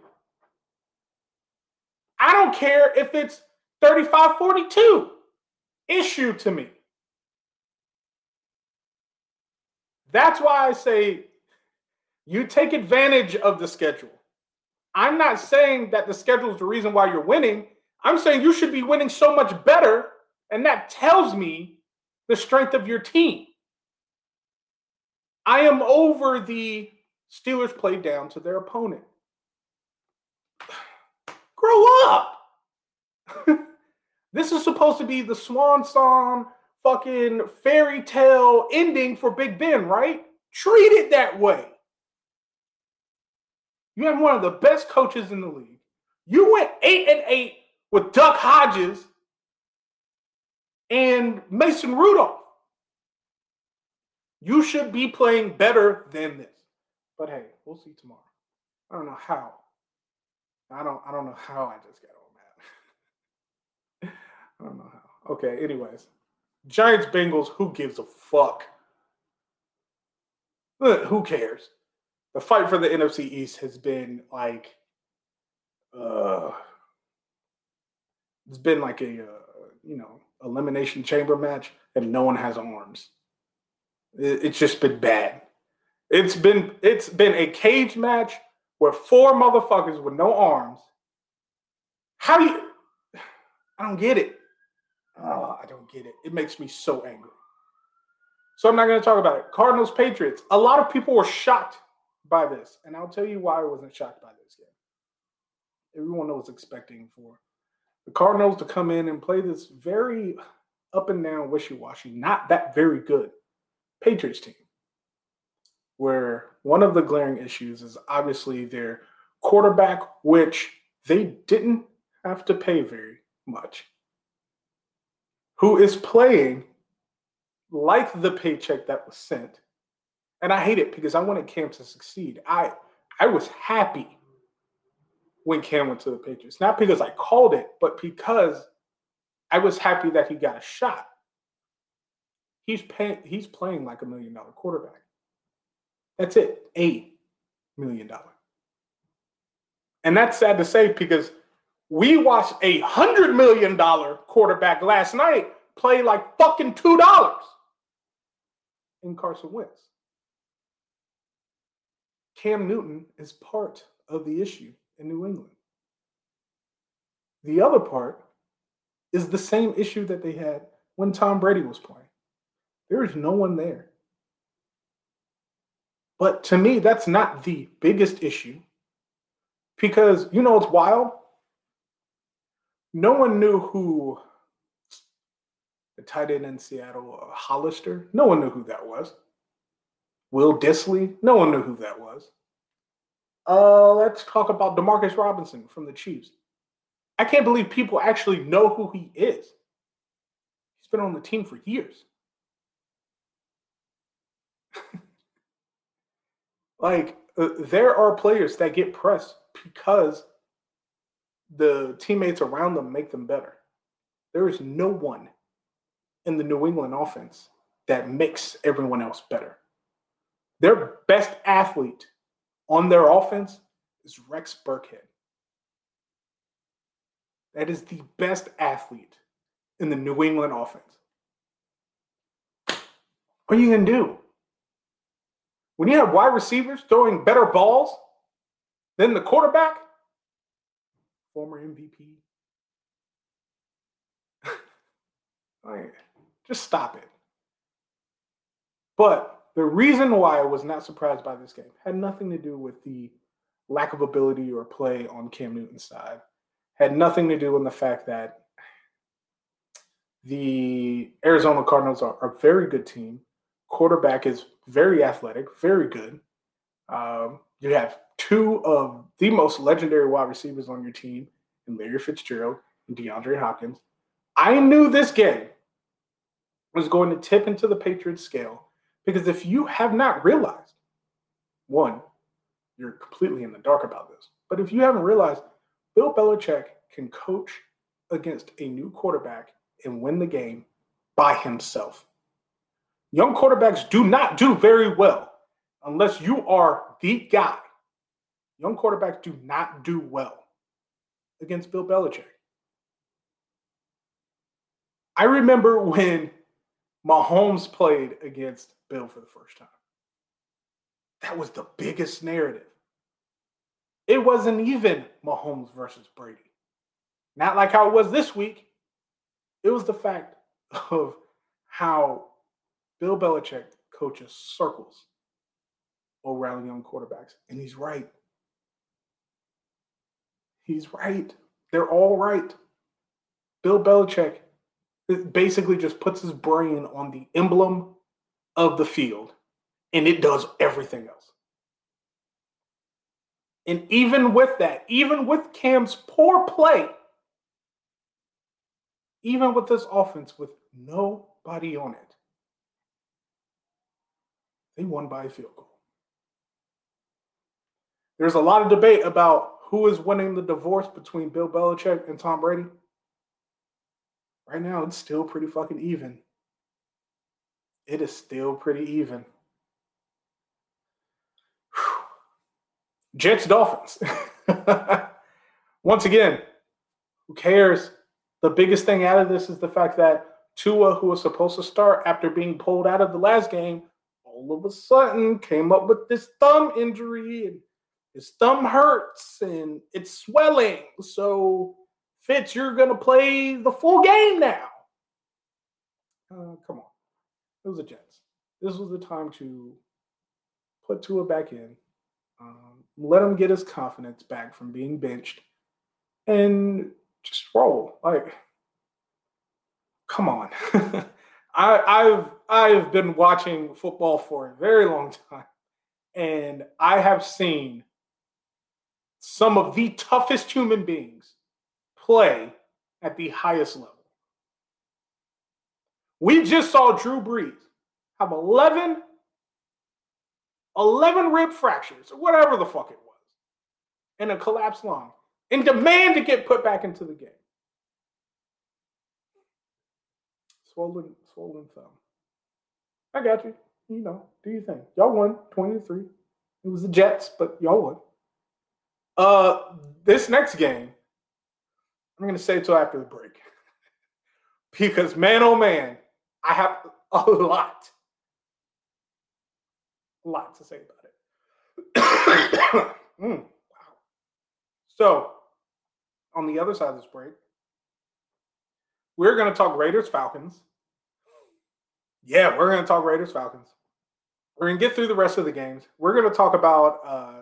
I don't care if it's 35 42. Issue to me. That's why I say you take advantage of the schedule. I'm not saying that the schedule is the reason why you're winning. I'm saying you should be winning so much better. And that tells me the strength of your team. I am over the Steelers play down to their opponent. Grow up. this is supposed to be the swan song fucking fairy tale ending for Big Ben, right? Treat it that way. You have one of the best coaches in the league. You went eight and eight with Duck Hodges and Mason Rudolph. You should be playing better than this. But hey, we'll see tomorrow. I don't know how. I don't I don't know how I just got on that. I don't know how. Okay, anyways. Giants Bengals, who gives a fuck? Who cares? The fight for the NFC East has been like uh it's been like a uh, you know elimination chamber match and no one has arms. It's just been bad. It's been it's been a cage match where four motherfuckers with no arms. How do you? I don't get it. Oh, I don't get it. It makes me so angry. So I'm not going to talk about it. Cardinals Patriots. A lot of people were shocked by this, and I'll tell you why I wasn't shocked by this game. Everyone was expecting for the Cardinals to come in and play this very up and down, wishy washy, not that very good Patriots team, where one of the glaring issues is obviously their quarterback, which they didn't have to pay very much, who is playing like the paycheck that was sent. And I hate it because I wanted Cam to succeed. I I was happy when Cam went to the Patriots. Not because I called it, but because I was happy that he got a shot. He's paying he's playing like a million dollar quarterback. That's it. Eight million dollar. And that's sad to say because we watched a hundred million dollar quarterback last night play like fucking two dollars in Carson Wentz. Cam Newton is part of the issue in New England. The other part is the same issue that they had when Tom Brady was playing. There is no one there. But to me, that's not the biggest issue because you know it's wild. No one knew who the tight end in Seattle, uh, Hollister. No one knew who that was. Will Dissly. No one knew who that was. Uh, let's talk about Demarcus Robinson from the Chiefs. I can't believe people actually know who he is. He's been on the team for years. like, uh, there are players that get pressed because the teammates around them make them better. There is no one in the New England offense that makes everyone else better. Their best athlete on their offense is Rex Burkhead. That is the best athlete in the New England offense. What are you going to do? When you have wide receivers throwing better balls than the quarterback, former MVP, just stop it. But the reason why I was not surprised by this game had nothing to do with the lack of ability or play on Cam Newton's side. Had nothing to do with the fact that the Arizona Cardinals are a very good team. Quarterback is very athletic, very good. Um, you have two of the most legendary wide receivers on your team, in Larry Fitzgerald and DeAndre Hopkins. I knew this game was going to tip into the Patriots scale because if you have not realized, one, you're completely in the dark about this. But if you haven't realized, Bill Belichick can coach against a new quarterback and win the game by himself. Young quarterbacks do not do very well unless you are the guy. Young quarterbacks do not do well against Bill Belichick. I remember when Mahomes played against Bill for the first time. That was the biggest narrative. It wasn't even Mahomes versus Brady. Not like how it was this week. It was the fact of how Bill Belichick coaches circles around young quarterbacks. And he's right. He's right. They're all right. Bill Belichick basically just puts his brain on the emblem of the field and it does everything else. And even with that, even with Cam's poor play, even with this offense with nobody on it, they won by a field goal. There's a lot of debate about who is winning the divorce between Bill Belichick and Tom Brady. Right now, it's still pretty fucking even it is still pretty even. Jets Dolphins. Once again, who cares? The biggest thing out of this is the fact that Tua, who was supposed to start after being pulled out of the last game, all of a sudden came up with this thumb injury and his thumb hurts and it's swelling. So, Fitz, you're going to play the full game now. Uh, come on. It was a Jets. This was the time to put Tua back in, um, let him get his confidence back from being benched, and just roll. Like, come on. I, I've I've been watching football for a very long time, and I have seen some of the toughest human beings play at the highest level. We just saw Drew Brees have 11, 11 rib fractures, or whatever the fuck it was, and a collapsed lung, and demand to get put back into the game. Swollen, swollen thumb. I got you. You know, do you think? Y'all won 23. It was the Jets, but y'all won. Uh, this next game, I'm to say until after the break. because, man, oh man, I have a lot, a lot to say about it. mm, wow. So, on the other side of this break, we're to talk Raiders Falcons. Yeah, we're to talk Raiders Falcons. We're to get through the rest of the games. We're to talk about uh,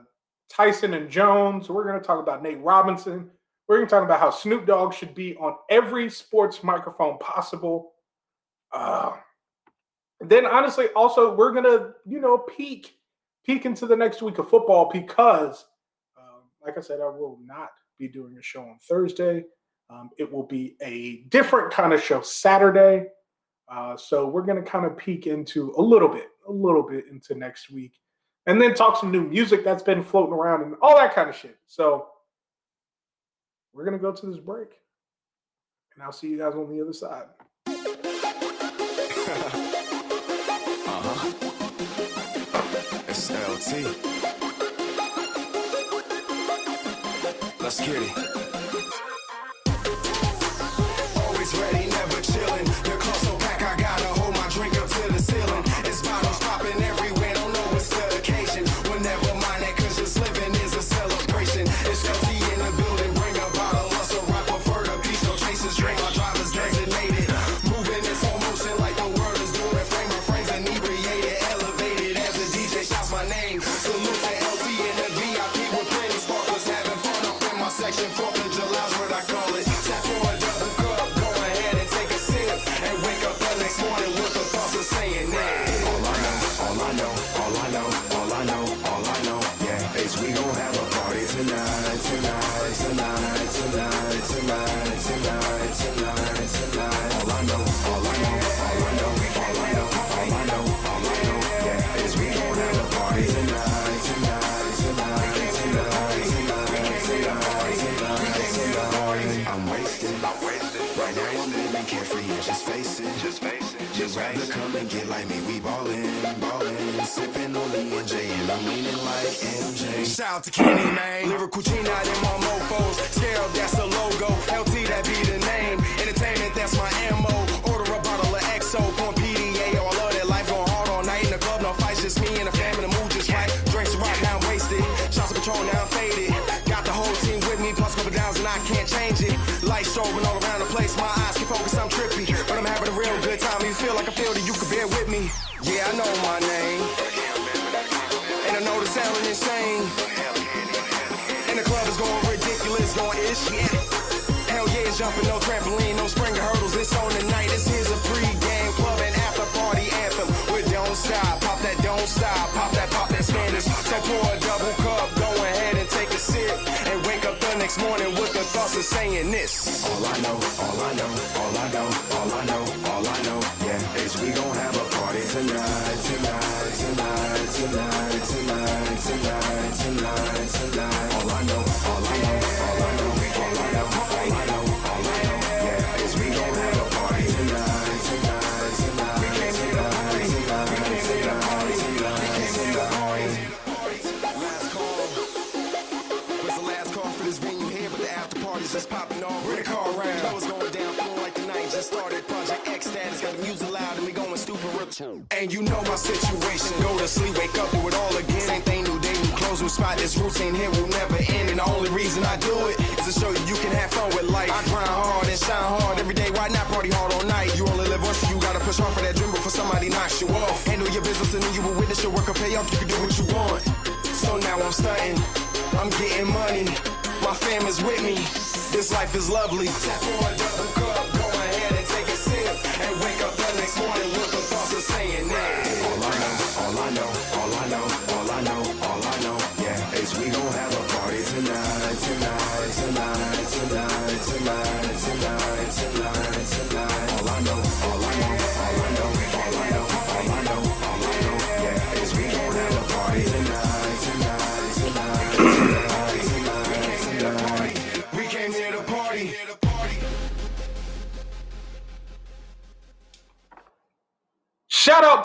Tyson and Jones. We're going to talk about Nate Robinson. We're going to talk about how Snoop Dogg should be on every sports microphone possible. Uh, then, honestly, also we're going to, you know, peek peek into the next week of football because, um, like I said, I will not be doing a show on Thursday. Um, it will be a different kind of show Saturday. Uh, so we're going to kind of peek into a little bit, a little bit into next week, and then talk some new music that's been floating around and all that kind of shit. So we're going to go to this break, and I'll see you guys on the other side. uh-huh. It's LT. Let's get it. No trampoline, no springer hurdles. It's on tonight. This is a pre-game club and after party anthem. We don't stop, pop that, don't stop, pop that, pop that Spanish. So pour a double cup, go ahead and take a sip, and wake up the next morning with the thoughts of saying this. All I know, all I know, all I know, all I know, all I know, yeah, is we gon' have a party tonight, tonight, tonight, tonight, tonight, tonight, tonight, tonight. All And you know my situation. Go to sleep, wake up, do it all again. Same thing, new day, new clothes, new spot. This routine here will never end. And the only reason I do it is to show you you can have fun with life. I grind hard and shine hard every day. Why not party hard all night? You only live once, so you gotta push hard for that dream before somebody knocks you off. Handle your business and then you will witness your work will pay off. You can do what you want. So now I'm stunting. I'm getting money. My fam is with me. This life is lovely. Double cup, go ahead and take a sip and wake up the next morning with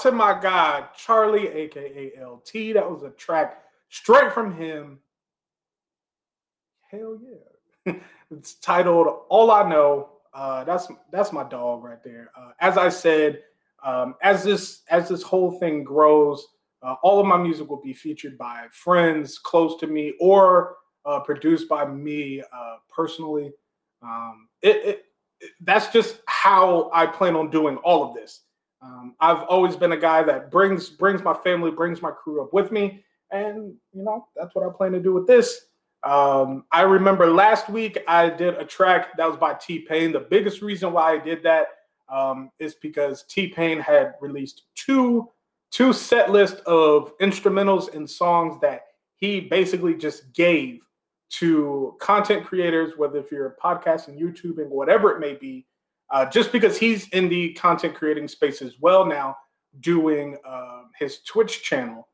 to my guy, Charlie, aka LT. That was a track straight from him. Hell yeah. it's titled All I Know. Uh, that's that's my dog right there. Uh, as I said, um, as this as this whole thing grows, uh, all of my music will be featured by friends close to me or uh, produced by me uh, personally. Um, it, it, it, that's just how I plan on doing all of this. Um, I've always been a guy that brings brings my family, brings my crew up with me, and you know that's what I plan to do with this. Um, I remember last week I did a track that was by T Pain. The biggest reason why I did that um, is because T Pain had released two two set list of instrumentals and songs that he basically just gave to content creators, whether if you're podcasting, YouTubing, whatever it may be, uh, just because he's in the content creating space as well now, doing uh, his Twitch channel.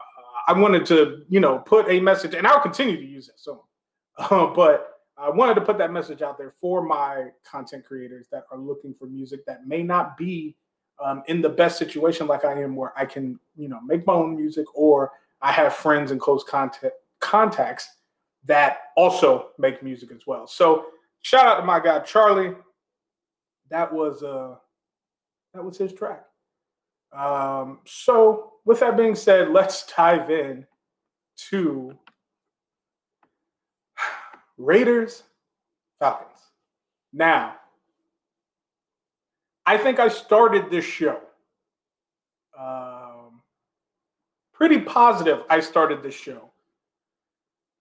Uh, I wanted to, you know, put a message, and I'll continue to use that soon. uh, but I wanted to put that message out there for my content creators that are looking for music that may not be um, in the best situation like I am, where I can, you know, make my own music, or I have friends and close contact contacts that also make music as well. So shout out to my guy Charlie. That was uh that was his track. Um, so with that being said, let's dive in to Raiders Falcons. Now, I think I started this show um, pretty positive. I started this show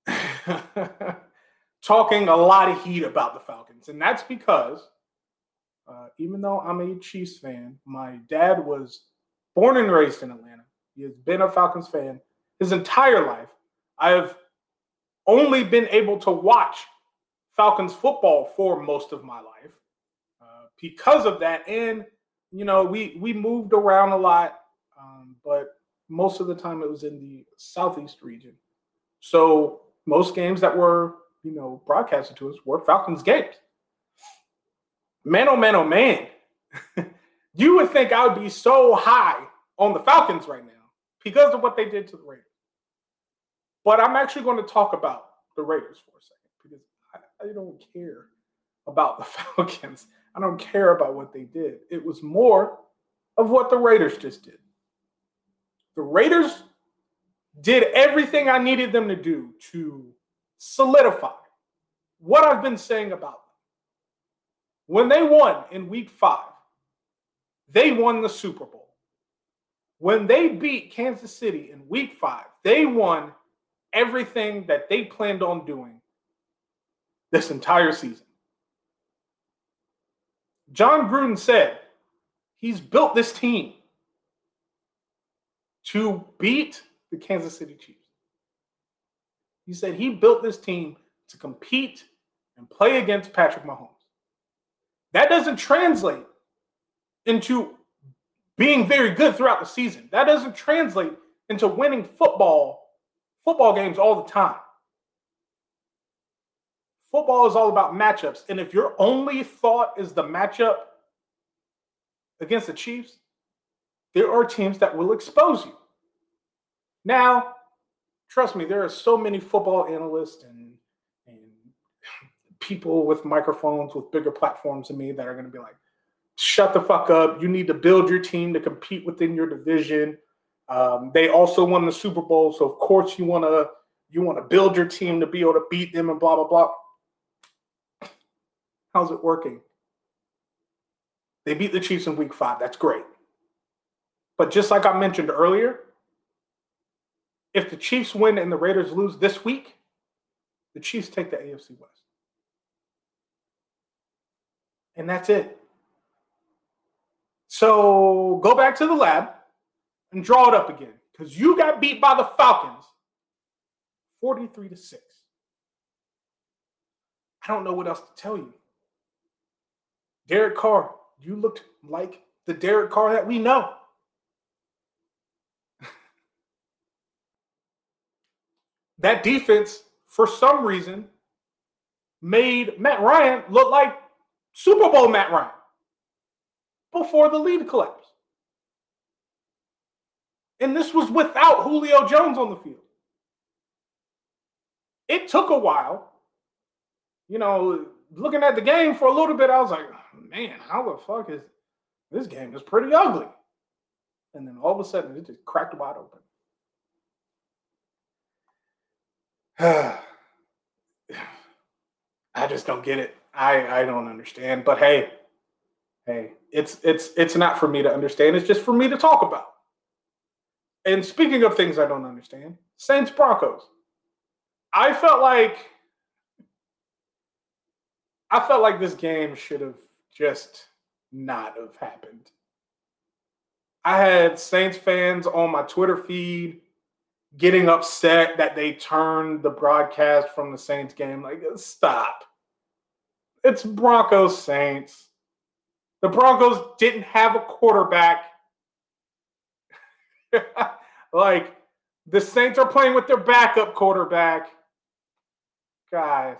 talking a lot of heat about the Falcons. And that's because uh, even though I'm a Chiefs fan, my dad was born and raised in Atlanta. He has been a Falcons fan his entire life. I've only been able to watch Falcons football for most of my life uh, because of that. And you know, we we moved around a lot, um, but most of the time it was in the southeast region. So most games that were, you know, broadcasted to us were Falcons games. Man, oh man, oh man. you would think I would be so high on the Falcons right now because of what they did to the Raiders. But I'm actually going to talk about the Raiders for a second because I, I don't care about the Falcons. I don't care about what they did. It was more of what the Raiders just did. The Raiders did everything I needed them to do to solidify what I've been saying about. When they won in week five, they won the Super Bowl. When they beat Kansas City in week five, they won everything that they planned on doing this entire season. Jon Gruden said he's built this team to beat the Kansas City Chiefs. He said he built this team to compete and play against Patrick Mahomes. That doesn't translate into being very good throughout the season. That doesn't translate into winning football football games all the time. Football is all about matchups, and if your only thought is the matchup against the Chiefs, there are teams that will expose you. Now, trust me, there are so many football analysts and people with microphones with bigger platforms than me that are going to be like, "Shut the fuck up! You need to build your team to compete within your division." Um, they also won the Super Bowl, so of course you want to you want to build your team to be able to beat them and blah blah blah. How's it working? They beat the Chiefs in Week Five. That's great, but just like I mentioned earlier, if the Chiefs win and the Raiders lose this week, the Chiefs take the AFC West. And that's it. So go back to the lab and draw it up again because you got beat by the Falcons 43 to 6. I don't know what else to tell you. Derek Carr, you looked like the Derek Carr that we know. that defense, for some reason, made Matt Ryan look like Super Bowl Matt Ryan before the lead collapsed. And this was without Julio Jones on the field. It took a while. You know, looking at the game for a little bit, I was like, man, how the fuck is this game is pretty ugly. And then all of a sudden it just cracked wide open. I just don't get it. I I don't understand. But hey, hey, it's it's it's not for me to understand. It's just for me to talk about. And speaking of things I don't understand, Saints Broncos. I felt like I felt like this game should have just not have happened. I had Saints fans on my Twitter feed getting upset that they turned the broadcast from the Saints game. Like, stop. It's Broncos Saints. The Broncos didn't have a quarterback. like, the Saints are playing with their backup quarterback. Guys,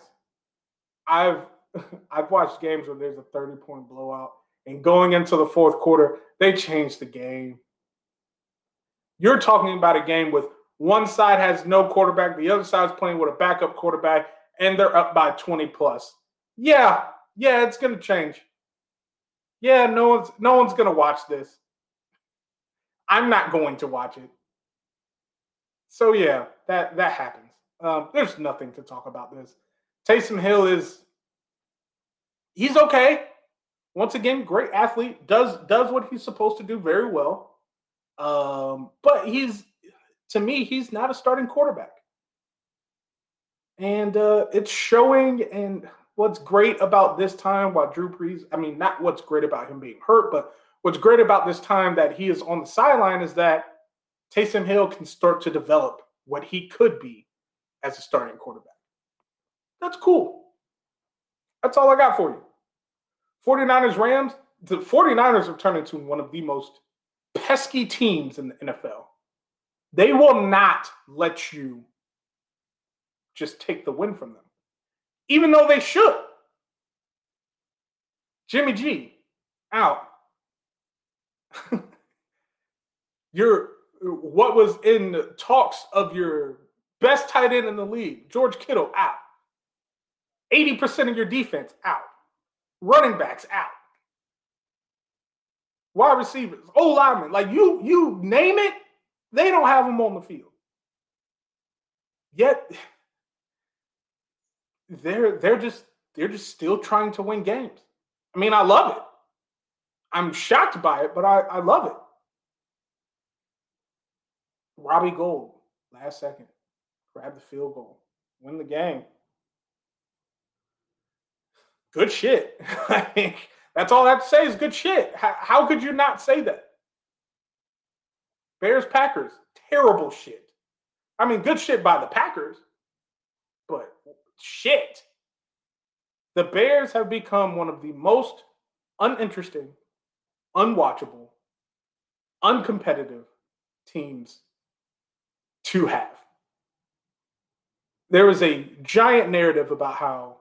I've I've watched games where there's a 30 point blowout and going into the fourth quarter, they changed the game. You're talking about a game with one side has no quarterback, the other side's playing with a backup quarterback, and they're up by 20 plus. Yeah, yeah, it's gonna change. Yeah, no one's no one's gonna watch this. I'm not going to watch it. So yeah, that that happens. Um, there's nothing to talk about this. Taysom Hill is he's okay. Once again, great athlete, does does what he's supposed to do very well. Um, but he's to me, he's not a starting quarterback. And uh, it's showing. And what's great about this time, while Drew Brees, I mean, not what's great about him being hurt, but what's great about this time that he is on the sideline is that Taysom Hill can start to develop what he could be as a starting quarterback. That's cool. That's all I got for you. 49ers Rams, the 49ers have turned into one of the most pesky teams in the NFL. They will not let you just take the win from them, even though they should. Jimmy G out. your what was in talks of your best tight end in the league, George Kittle out. 80% of your defense out. Running backs out. Wide receivers, O linemen, like you, you name it, they don't have them on the field. Yet they're they're just they're just still trying to win games. I mean, I love it. I'm shocked by it, but I, I love it. Robbie Gould, last second, grab the field goal, win the game. Good shit. That's all I have to say is good shit. How, how could you not say that? Bears Packers, terrible shit. I mean, good shit by the Packers, shit. The Bears have become one of the most uninteresting, unwatchable, uncompetitive teams to have. There was a giant narrative about how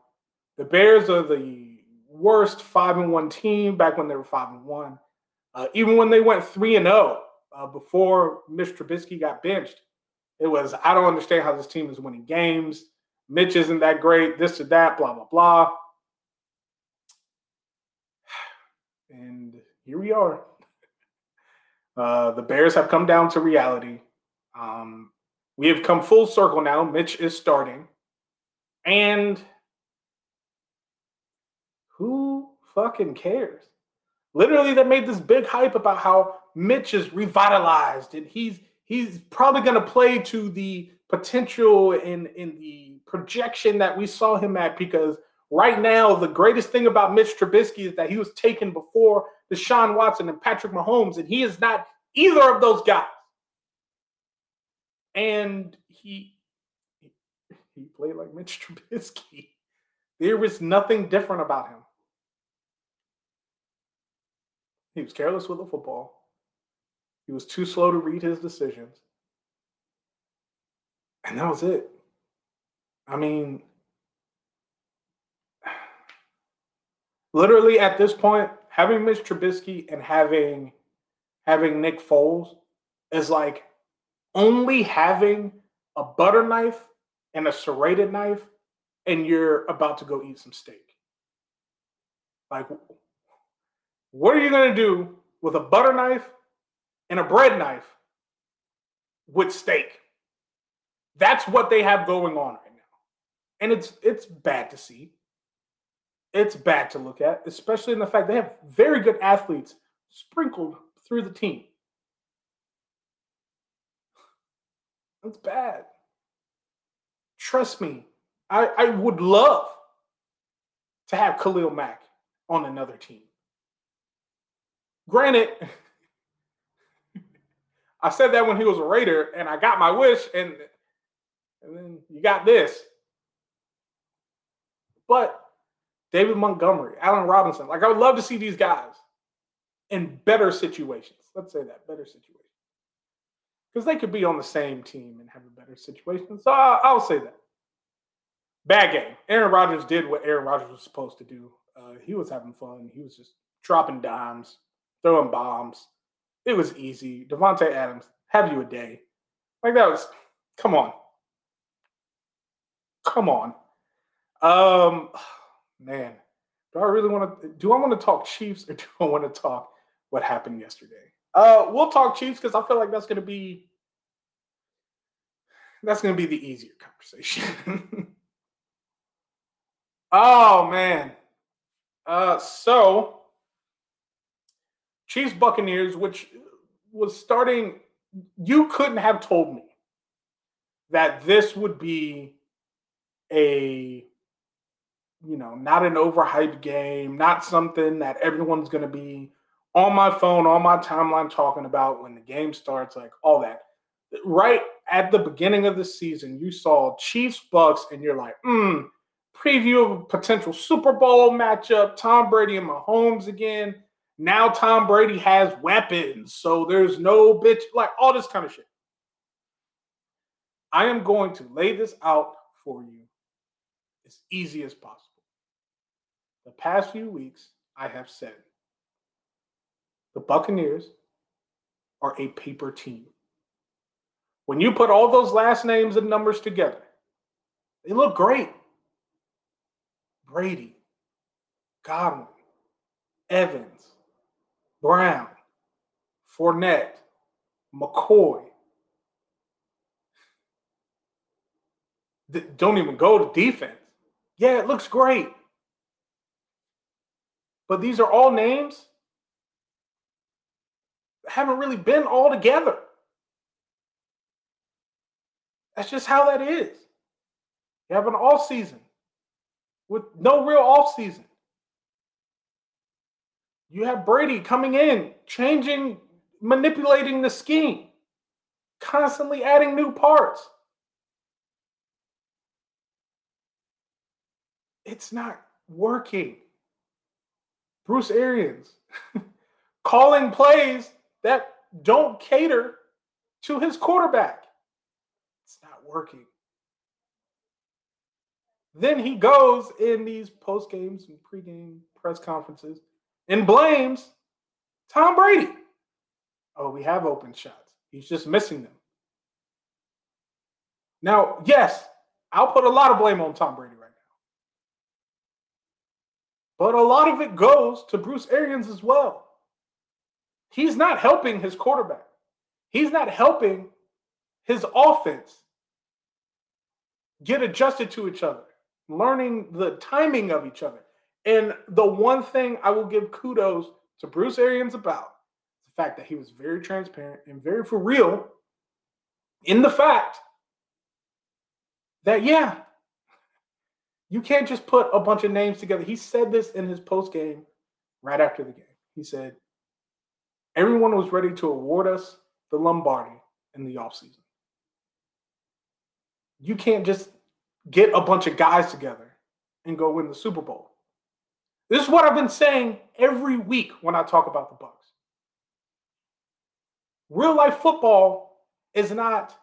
the Bears are the worst five and one team back when they were five and one. Uh, even when they went three and zero, oh, uh, before Mitch Trubisky got benched, it was I don't understand how this team is winning games. Mitch isn't that great. This or that. Blah blah blah. And here we are. Uh, the Bears have come down to reality. Um, we have come full circle now. Mitch is starting, and who fucking cares? Literally, they made this big hype about how Mitch is revitalized and he's he's probably going to play to the potential in in the projection that we saw him at because right now the greatest thing about Mitch Trubisky is that he was taken before Deshaun Watson and Patrick Mahomes and he is not either of those guys. And he he played like Mitch Trubisky. There was nothing different about him. He was careless with the football. He was too slow to read his decisions. And that was it. I mean, literally at this point, having Mitch Trubisky and having having Nick Foles, is like only having a butter knife and a serrated knife, and you're about to go eat some steak. Like, what are you going to do with a butter knife and a bread knife with steak? That's what they have going on. And it's it's bad to see. It's bad to look at, especially in the fact they have very good athletes sprinkled through the team. It's bad. Trust me, I, I would love to have Khalil Mack on another team. Granted, I said that when he was a Raider, and I got my wish, and and then you got this. But David Montgomery, Allen Robinson, like I would love to see these guys in better situations. Let's say that better situations. Because they could be on the same team and have a better situation. So I'll, I'll say that. Bad game. Aaron Rodgers did what Aaron Rodgers was supposed to do. Uh, he was having fun. He was just dropping dimes, throwing bombs. It was easy. Davante Adams, have you a day. Like that was, come on. Come on. Um, man, do I really want to? Do I want to talk Chiefs or do I want to talk what happened yesterday? Uh, we'll talk Chiefs because I feel like that's going to be that's going to be the easier conversation. oh man. Uh, so Chiefs Buccaneers, which was starting, you couldn't have told me that this would be a you know, not an overhyped game, not something that everyone's going to be on my phone, on my timeline talking about when the game starts, like all that. Right at the beginning of the season, you saw Chiefs Bucs, and you're like, hmm, preview of a potential Super Bowl matchup, Tom Brady and Mahomes again. Now Tom Brady has weapons, so there's no bitch, like all this kind of shit. I am going to lay this out for you as easy as possible. The past few weeks, I have said the Buccaneers are a paper team. When you put all those last names and numbers together, they look great. Brady, Godwin, Evans, Brown, Fournette, McCoy. Don't even go to defense. Yeah, it looks great. But these are all names that haven't really been all together. That's just how that is. You have an off season with no real off season. You have Brady coming in, changing, manipulating the scheme, constantly adding new parts. It's not working. Bruce Arians calling plays that don't cater to his quarterback. It's not working. Then he goes in these post games and pre-game press conferences and blames Tom Brady. Oh, we have open shots. He's just missing them. Now, yes, I'll put a lot of blame on Tom Brady but a lot of it goes to Bruce Arians as well. He's not helping his quarterback. He's not helping his offense get adjusted to each other, learning the timing of each other. And the one thing I will give kudos to Bruce Arians about the fact that he was very transparent and very for real in the fact that, yeah, you can't just put a bunch of names together. He said this in his post game right after the game. He said, Everyone was ready to award us the Lombardi in the offseason. You can't just get a bunch of guys together and go win the Super Bowl. This is what I've been saying every week when I talk about the Bucs. Real life football is not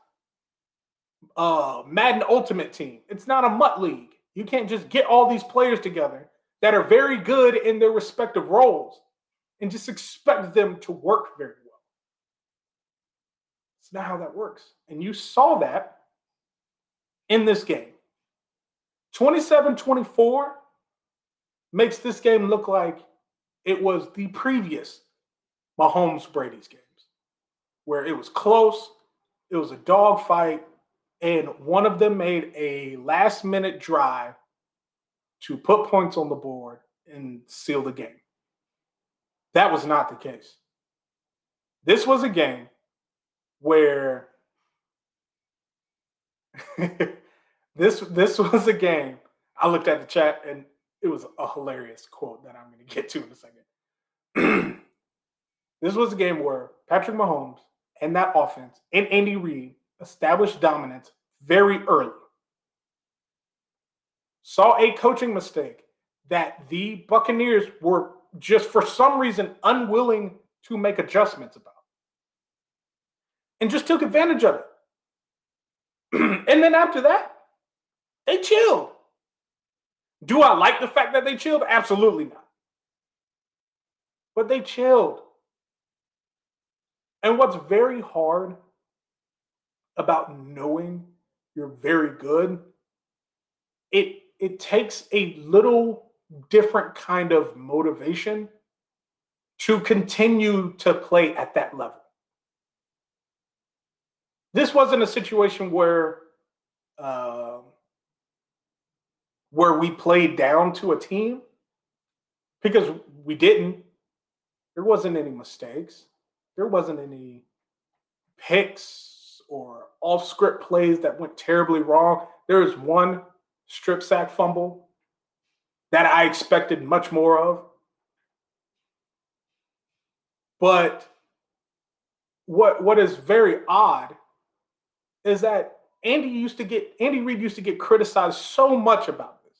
a Madden Ultimate Team. It's not a MUT League. You can't just get all these players together that are very good in their respective roles and just expect them to work very well. It's not how that works. And you saw that in this game. 27 24 makes this game look like it was the previous Mahomes Brady's games, where it was close, it was a dogfight, and one of them made a last minute drive to put points on the board and seal the game. That was not the case. This was a game where this this was a game. I looked at the chat and it was a hilarious quote that I'm going to get to in a second. this was a game where Patrick Mahomes and that offense and Andy Reid established dominance very early. Saw a coaching mistake that the Buccaneers were just for some reason unwilling to make adjustments about and just took advantage of it. and then after that, they chilled. Do I like the fact that they chilled? Absolutely not. But they chilled. And what's very hard about knowing you're very good, it it takes a little different kind of motivation to continue to play at that level. This wasn't a situation where uh, where we played down to a team because we didn't. There wasn't any mistakes. There wasn't any picks or off script plays that went terribly wrong. There was one strip sack fumble that I expected much more of. But what what is very odd is that Andy used to get Andy Reid used to get criticized so much about this.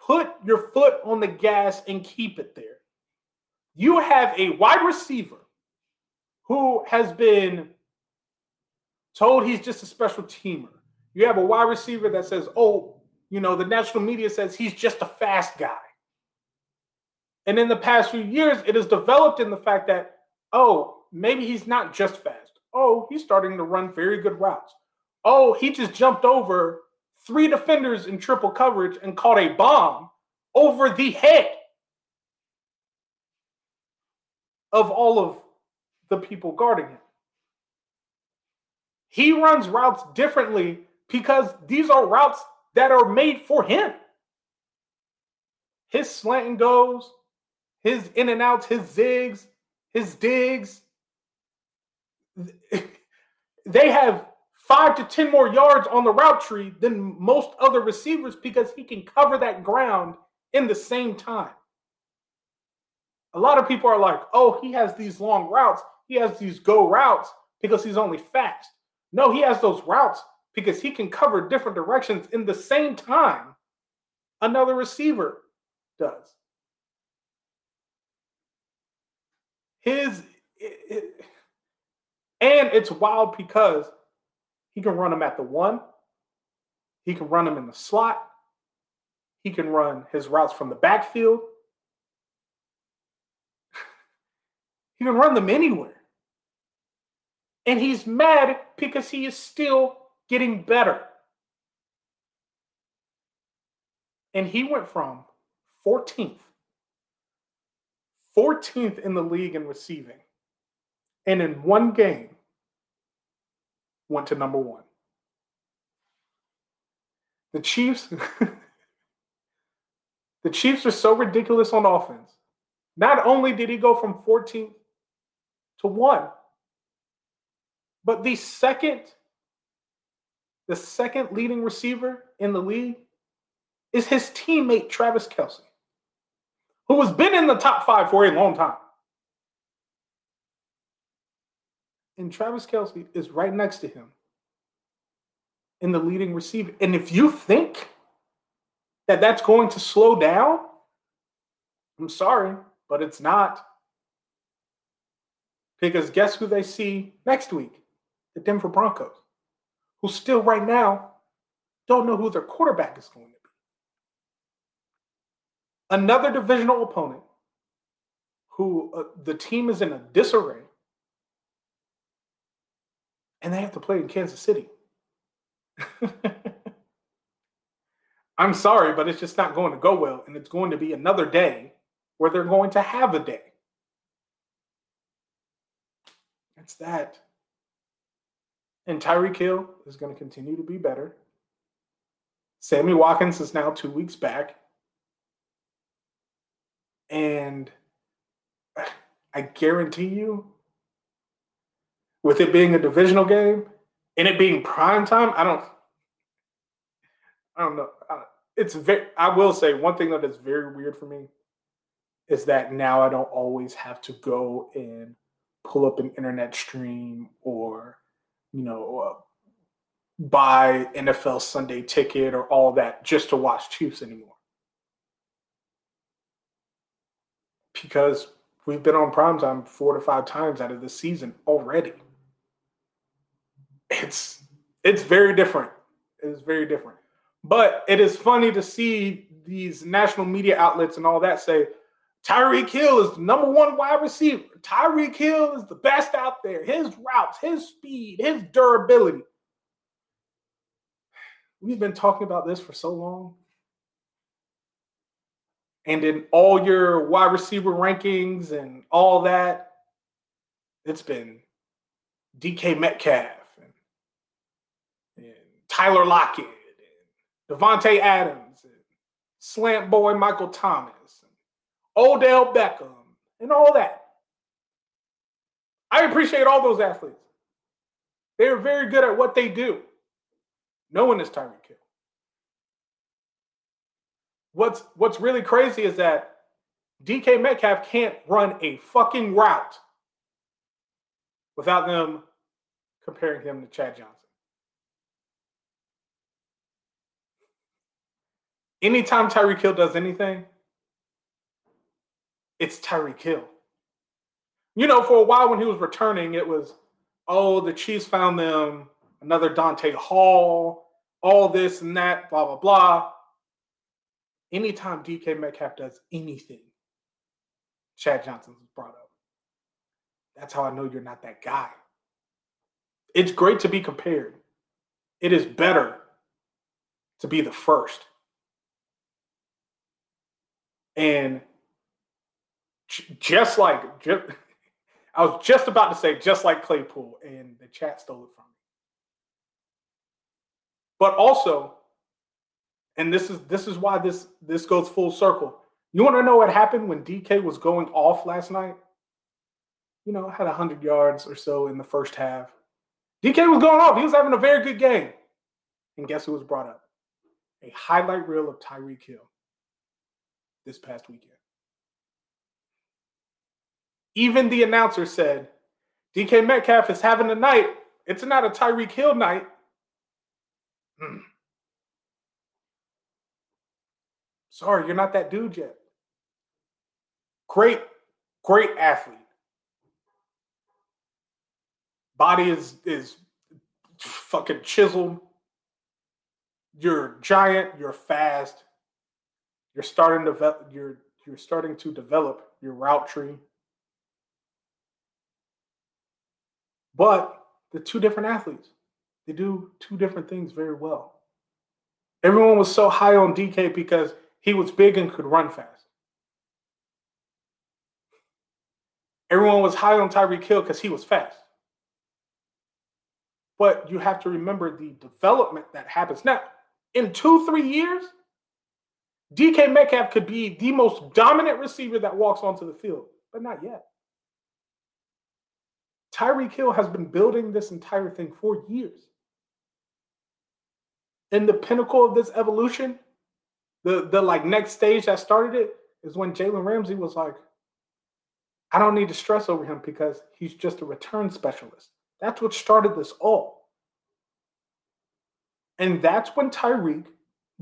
Put your foot on the gas and keep it there. You have a wide receiver who has been told he's just a special teamer. You have a wide receiver that says, "Oh, you know, the national media says he's just a fast guy." And in the past few years, it has developed in the fact that, oh, maybe he's not just fast. Oh, he's starting to run very good routes. Oh, he just jumped over three defenders in triple coverage and caught a bomb over the head of all of the people guarding him. He runs routes differently because these are routes that are made for him. His slant and goes, his in and outs, his zigs, his digs. They have five to 10 more yards on the route tree than most other receivers because he can cover that ground in the same time. A lot of people are like, oh, he has these long routes. He has these go routes because he's only fast. No, he has those routes because he can cover different directions in the same time another receiver does. His, it, it, and it's wild because he can run them at the one, he can run them in the slot, he can run his routes from the backfield. he can run them anywhere. And he's mad because he is still getting better. And he went from 14th 14th in the league in receiving. And in one game, went to number one. The Chiefs, the Chiefs are so ridiculous on offense. Not only did he go from 14th to one, but the second, the second leading receiver in the league is his teammate Travis Kelce, who has been in the top five for a long time. And Travis Kelce is right next to him in the leading receiver. And if you think that that's going to slow down, I'm sorry, but it's not. Because guess who they see next week? The Denver Broncos, who still right now don't know who their quarterback is going to be another divisional opponent who uh, the team is in a disarray. and they have to play in Kansas City. I'm sorry, but it's just not going to go well. And it's going to be another day where they're going to have a day. It's that. And Tyreek Hill is going to continue to be better. Sammy Watkins is now two weeks back. And I guarantee you, with it being a divisional game and it being prime time, I don't I don't know. Uh, it's very. I will say one thing that is very weird for me is that now I don't always have to go and pull up an internet stream or, you know, uh, buy NFL Sunday ticket or all that just to watch Chiefs anymore. Because we've been on primetime four to five times out of the season already. It's it's very different. It's very different. But it is funny to see these national media outlets and all that say Tyreek Hill is the number one wide receiver. Tyreek Hill is the best out there. His routes, his speed, his durability. We've been talking about this for so long. And in all your wide receiver rankings and all that, it's been DK Metcalf and, and Tyler Lockett Davante Adams, and Slant Boy Michael Thomas, and Odell Beckham, and all that. I appreciate all those athletes. They're very good at what they do. No one is Tyreek Hill. What's what's really crazy is that DK Metcalf can't run a fucking route without them comparing him to Chad Johnson. anytime Tyreek Hill does anything, it's Tyreek Hill. You know, for a while when he was returning, it was, oh, the Chiefs found them another Dante Hall, all this and that, blah, blah, blah. Anytime DK Metcalf does anything, Chad Johnson Johnson's brought up. That's how I know you're not that guy. It's great to be compared. It is better to be the first. And just like, just, I was just about to say, just like Claypool, and the chat stole it from me. But also, and this is this is why this this goes full circle. You want to know what happened when DK was going off last night? You know, had hundred yards or so in the first half. DK was going off. He was having a very good game. And guess who was brought up? A highlight reel of Tyreek Hill this past weekend. Even the announcer said, DK Metcalf is having a night. It's not a Tyreek Hill night. Hmm. Sorry, you're not that dude yet. Great, great athlete. Body is is fucking chiseled. You're giant, you're fast, you're starting to you're you're starting to develop your route tree. But the two different athletes. They do two different things very well. Everyone was so high on DK because he was big and could run fast. Everyone was high on Tyreek Hill because he was fast. But you have to remember the development that happens. Now, in two, three years, DK Metcalf could be the most dominant receiver that walks onto the field, but not yet. Tyreek Hill has been building this entire thing for years. And the pinnacle of this evolution, the, the like next stage that started it, is when Jalen Ramsey was like, I don't need to stress over him because he's just a return specialist. That's what started this all. And that's when Tyreek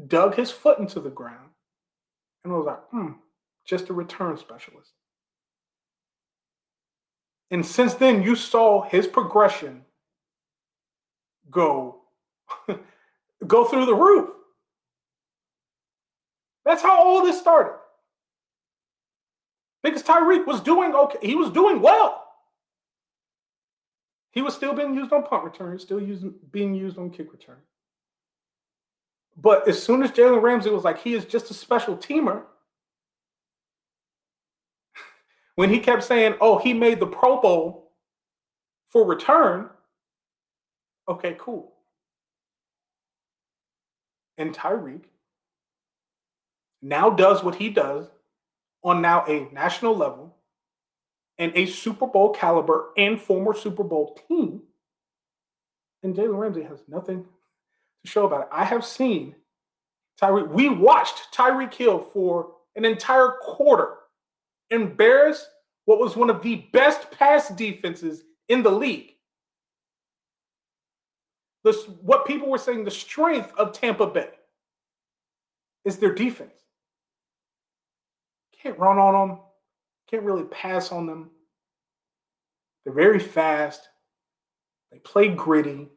dug his foot into the ground and was like, hmm, just a return specialist. And since then, you saw his progression go go through the roof. That's how all this started. Because Tyreek was doing okay. He was doing well. He was still being used on punt return, still using being used on kick return. But as soon as Jalen Ramsey was like, he is just a special teamer, when he kept saying, oh, he made the Pro Bowl for return, okay, cool. And Tyreek now does what he does on now a national level and a Super Bowl caliber and former Super Bowl team. And Jalen Ramsey has nothing to show about it. I have seen Tyreek. We watched Tyreek Hill for an entire quarter embarrass what was one of the best pass defenses in the league. This, what people were saying the strength of Tampa Bay is their defense. Can't run on them, can't really pass on them. They're very fast. They play gritty.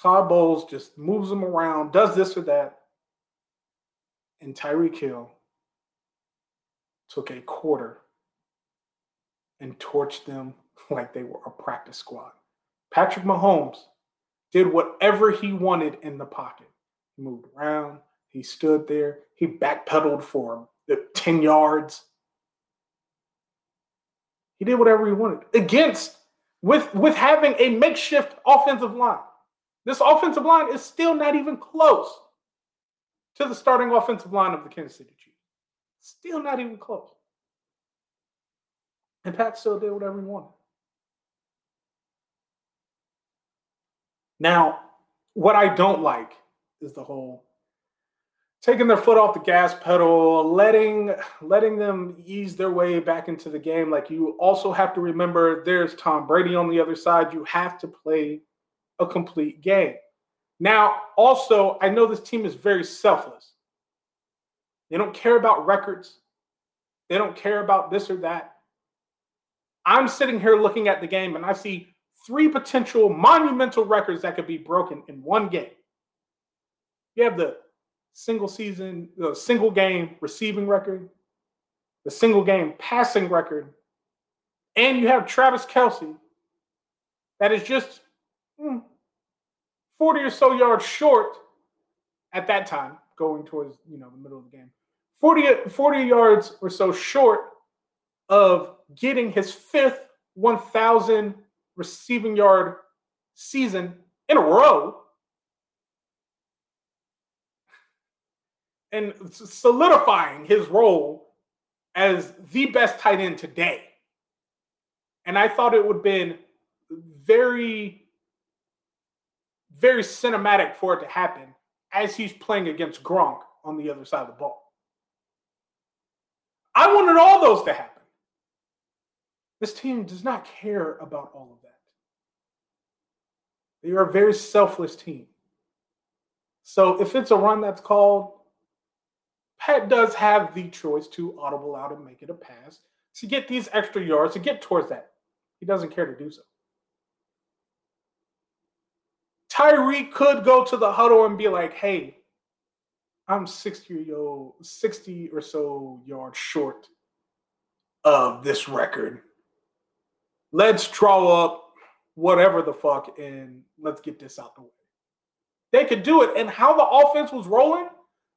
Todd Bowles just moves them around, does this or that. And Tyreek Hill took a quarter and torched them like they were a practice squad. Patrick Mahomes did whatever he wanted in the pocket. He moved around, he stood there, he backpedaled for the 10 yards. He did whatever he wanted against with with having a makeshift offensive line. This offensive line is still not even close to the starting offensive line of the Kansas City Chiefs. Still not even close. And Pat still did whatever he wanted. Now, what I don't like is the whole taking their foot off the gas pedal, letting letting them ease their way back into the game. Like you also have to remember there's Tom Brady on the other side. You have to play a complete game. Now, also, I know this team is very selfless. They don't care about records. They don't care about this or that. I'm sitting here looking at the game and I see three potential monumental records that could be broken in one game. You have the single season, the single game receiving record, the single game passing record, and you have Travis Kelce that is just hmm, 40 or so yards short at that time, going towards you know the middle of the game. 40, 40 yards or so short of getting his fifth 1,000 receiving yard season in a row and solidifying his role as the best tight end today. And I thought it would have been very, very cinematic for it to happen as he's playing against Gronk on the other side of the ball. I wanted all those to happen. This team does not care about all of that. They are a very selfless team. So if it's a run that's called, Pat does have the choice to audible out and make it a pass to get these extra yards to get towards that. He doesn't care to do so. Tyreek could go to the huddle and be like, hey, I'm 60 year 60 or so yards short of this record. Let's draw up whatever the fuck and let's get this out the way. They could do it. And how the offense was rolling,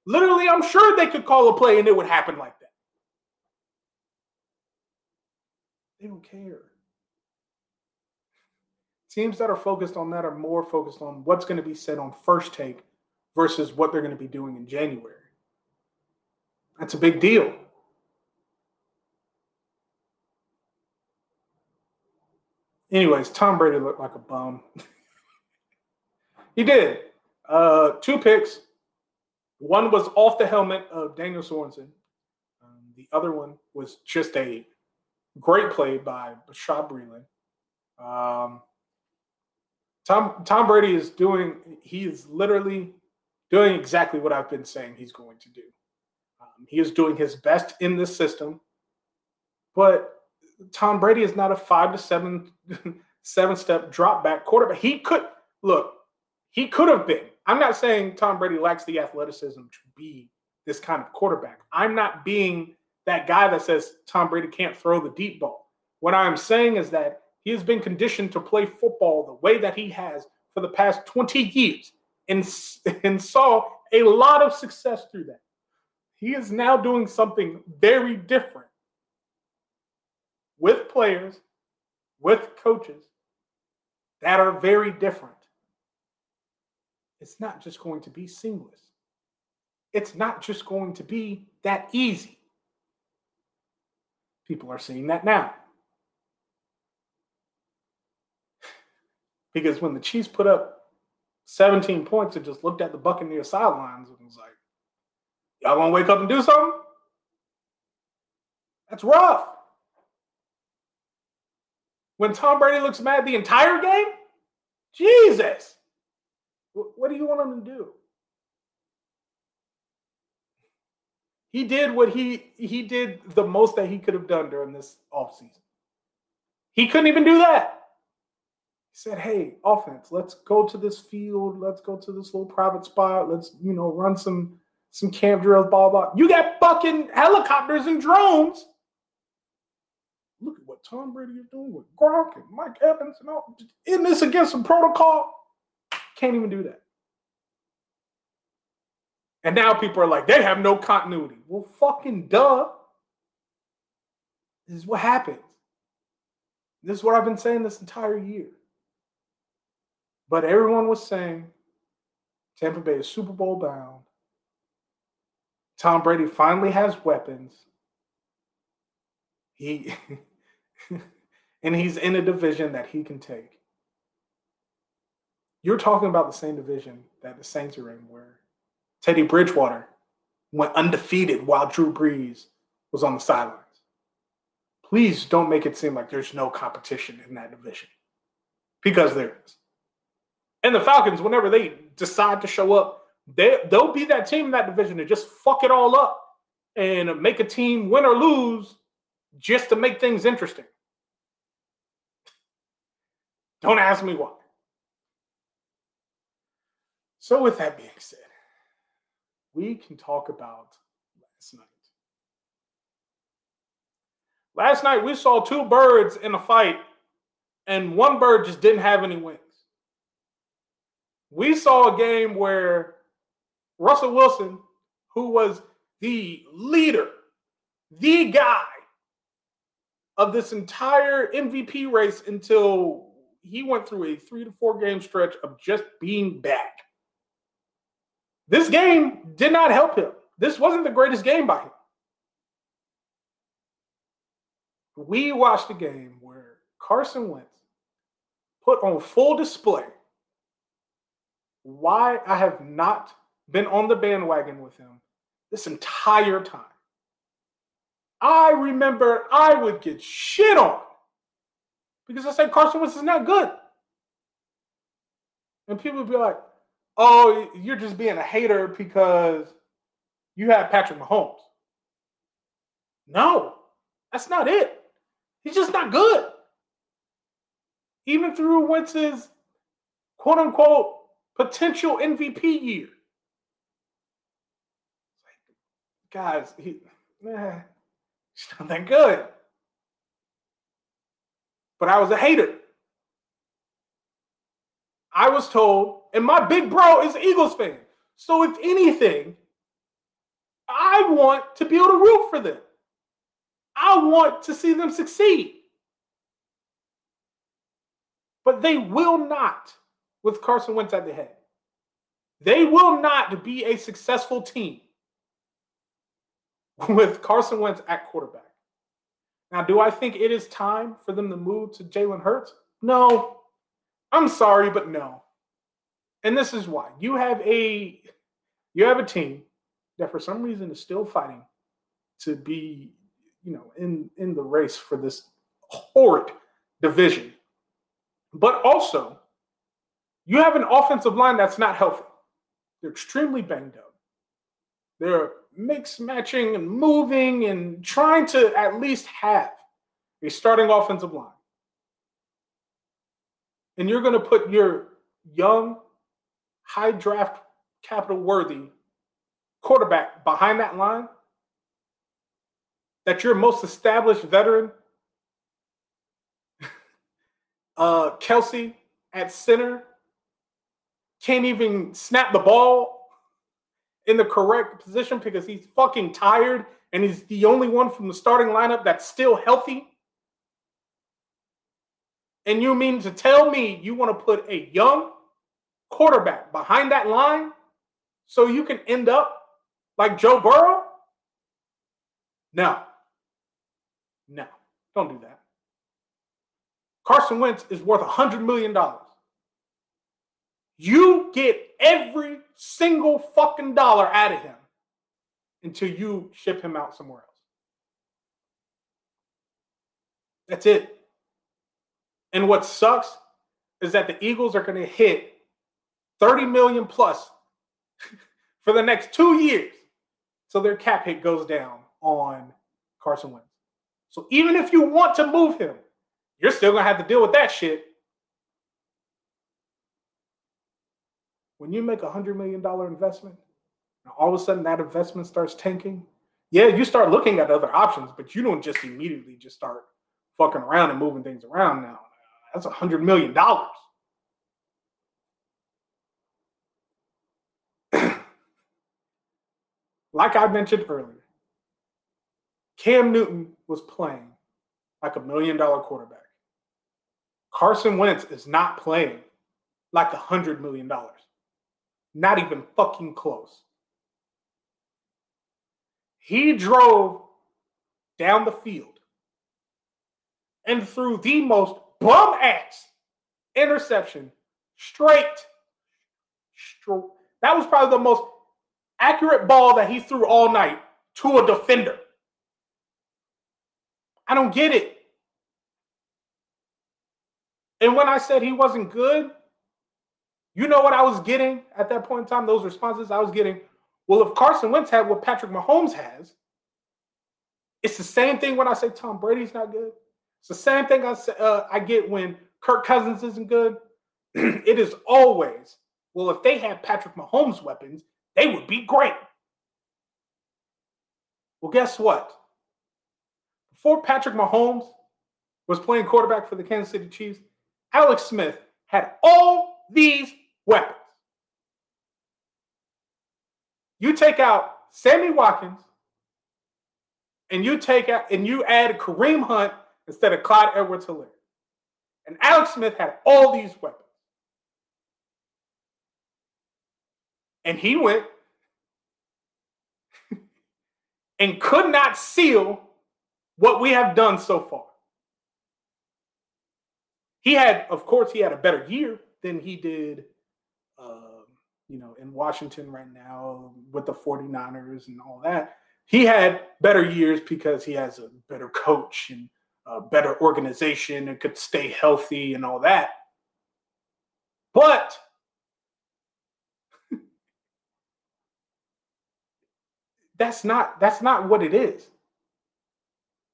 literally, I'm sure they could call a play and it would happen like that. They don't care. Teams that are focused on that are more focused on what's going to be said on first take versus what they're going to be doing in January. That's a big deal. Anyways, Tom Brady looked like a bum. he did. Uh, two picks. One was off the helmet of Daniel Sorensen. Um, the other one was just a great play by Bashaud Breeland. Um, Tom Tom Brady is doing. He is literally doing exactly what I've been saying he's going to do. Um, he is doing his best in this system, but Tom Brady is not a five to seven seven step drop back quarterback. He could look, he could have been. I'm not saying Tom Brady lacks the athleticism to be this kind of quarterback. I'm not being that guy that says Tom Brady can't throw the deep ball. What I'm saying is that He has been conditioned to play football the way that he has for the past 20 years and, and saw a lot of success through that. He is now doing something very different with players, with coaches that are very different. It's not just going to be seamless. It's not just going to be that easy. People are seeing that now. Because when the Chiefs put up 17 points and just looked at the Buccaneer sidelines and was like, y'all gonna wake up and do something? That's rough. When Tom Brady looks mad the entire game, Jesus, what do you want him to do? He did what he he did the most that he could have done during this offseason. He couldn't even do that. Said, "Hey, offense, let's go to this field. Let's go to this little private spot. Let's, you know, run some some camp drills, blah blah. You got fucking helicopters and drones. Look at what Tom Brady is doing with Gronk and Mike Evans and all. Isn't this against some protocol? Can't even do that. And now people are like, they have no continuity. Well, fucking duh. This is what happens. This is what I've been saying this entire year. But everyone was saying Tampa Bay is Super Bowl bound. Tom Brady finally has weapons. He and he's in a division that he can take. You're talking about the same division that the Saints are in, where Teddy Bridgewater went undefeated while Drew Brees was on the sidelines. Please don't make it seem like there's no competition in that division because there is. And the Falcons, whenever they decide to show up, they, they'll be that team in that division to just fuck it all up and make a team win or lose just to make things interesting. Don't ask me why. So, with that being said, we can talk about last night. Last night, we saw two birds in a fight, and one bird just didn't have any wings. We saw a game where Russell Wilson, who was the leader, the guy of this entire MVP race until he went through a three to four game stretch of just being bad. This game did not help him. This wasn't the greatest game by him. We watched a game where Carson Wentz put on full display why I have not been on the bandwagon with him this entire time. I remember I would get shit on because I said Carson Wentz is not good. And people would be like, oh, you're just being a hater because you have Patrick Mahomes. No, that's not it. He's just not good. Even through Wentz's quote unquote potential MVP year. Guys, he, eh, he's not that good. But I was a hater. I was told, and my big bro is Eagles fan. So if anything, I want to be able to root for them. I want to see them succeed. But they will not with Carson Wentz at the head. They will not be a successful team with Carson Wentz at quarterback. Now, do I think it is time for them to move to Jalen Hurts? No, I'm sorry, but no. And this is why. You have a you have a team that for some reason is still fighting to be, you know, in in the race for this horrid division. But also, you have an offensive line that's not healthy. They're extremely banged up. They're mix matching and moving and trying to at least have a starting offensive line and you're going to put your young, high draft capital worthy quarterback behind that line, that your most established veteran Uh, Kelce at center can't even snap the ball in the correct position because he's fucking tired and he's the only one from the starting lineup that's still healthy. And you mean to tell me you want to put a young quarterback behind that line so you can end up like Joe Burrow? No. No, don't do that. Carson Wentz is worth $100 million. You get every single fucking dollar out of him until you ship him out somewhere else. That's it. And what sucks is that the Eagles are going to hit 30 million plus for the next two years. So their cap hit goes down on Carson Wentz. So even if you want to move him, you're still going to have to deal with that shit. When you make a $100 million investment, and all of a sudden that investment starts tanking, yeah, you start looking at other options, but you don't just immediately just start fucking around and moving things around now. That's a $100 million. like I mentioned earlier, Cam Newton was playing like a million dollar quarterback. Carson Wentz is not playing like a hundred million dollars. Not even fucking close. He drove down the field and threw the most bum ass interception straight. straight. That was probably the most accurate ball that he threw all night to a defender. I don't get it. And when I said he wasn't good, you know what I was getting at that point in time? Those responses I was getting. Well, if Carson Wentz had what Patrick Mahomes has, it's the same thing when I say Tom Brady's not good. It's the same thing I say, uh, I get when Kirk Cousins isn't good. it is always well. If they had Patrick Mahomes' weapons, they would be great. Well, guess what? Before Patrick Mahomes was playing quarterback for the Kansas City Chiefs, Alex Smith had all these weapons. You take out Sammy Watkins and you take out and you add Kareem Hunt instead of Clyde Edwards Helaire. And Alex Smith had all these weapons. And he went and could not seal what we have done so far. He had, of course, he had a better year than he did, uh, you know, in Washington right now with the 49ers and all that. He had better years because he has a better coach and a better organization and could stay healthy and all that. But that's not that's not what it is.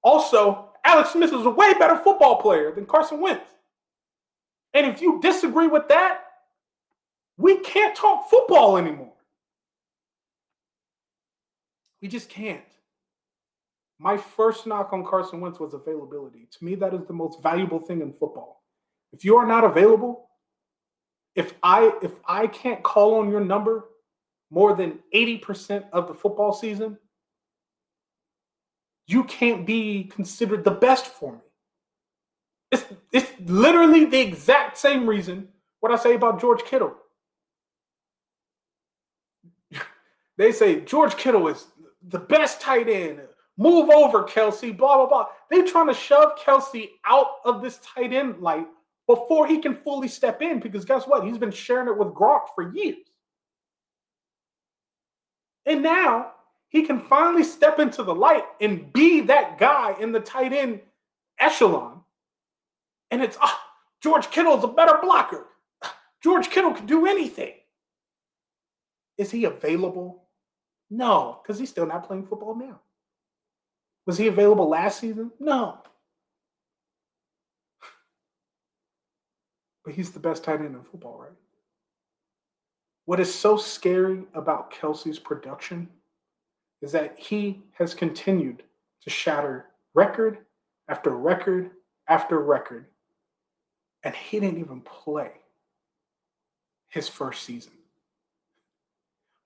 Also, Alex Smith is a way better football player than Carson Wentz. And if you disagree with that, we can't talk football anymore. We just can't. My first knock on Carson Wentz was availability. To me, that is the most valuable thing in football. If you are not available, if I if I can't call on your number more than 80% of the football season, you can't be considered the best for me. It's, it's literally the exact same reason what I say about George Kittle. They say George Kittle is the best tight end. Move over, Kelce, blah, blah, blah. They're trying to shove Kelce out of this tight end light before he can fully step in because guess what? He's been sharing it with Gronk for years. And now he can finally step into the light and be that guy in the tight end echelon. And it's oh, George Kittle's a better blocker. Ah, George Kittle can do anything. Is he available? No, because he's still not playing football now. Was he available last season? No. But he's the best tight end in football, right? What is so scary about Kelce's production is that he has continued to shatter record after record after record And he didn't even play his first season.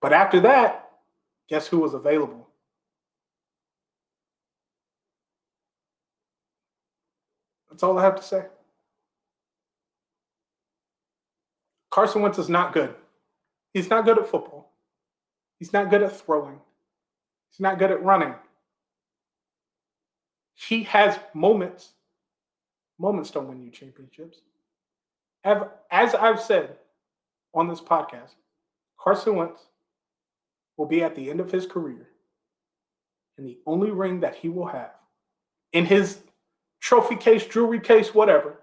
But after that, guess who was available? That's all I have to say. Carson Wentz is not good. He's not good at football. He's not good at throwing. He's not good at running. He has moments. Moments don't win you championships. As I've said on this podcast, Carson Wentz will be at the end of his career, and the only ring that he will have in his trophy case, jewelry case, whatever,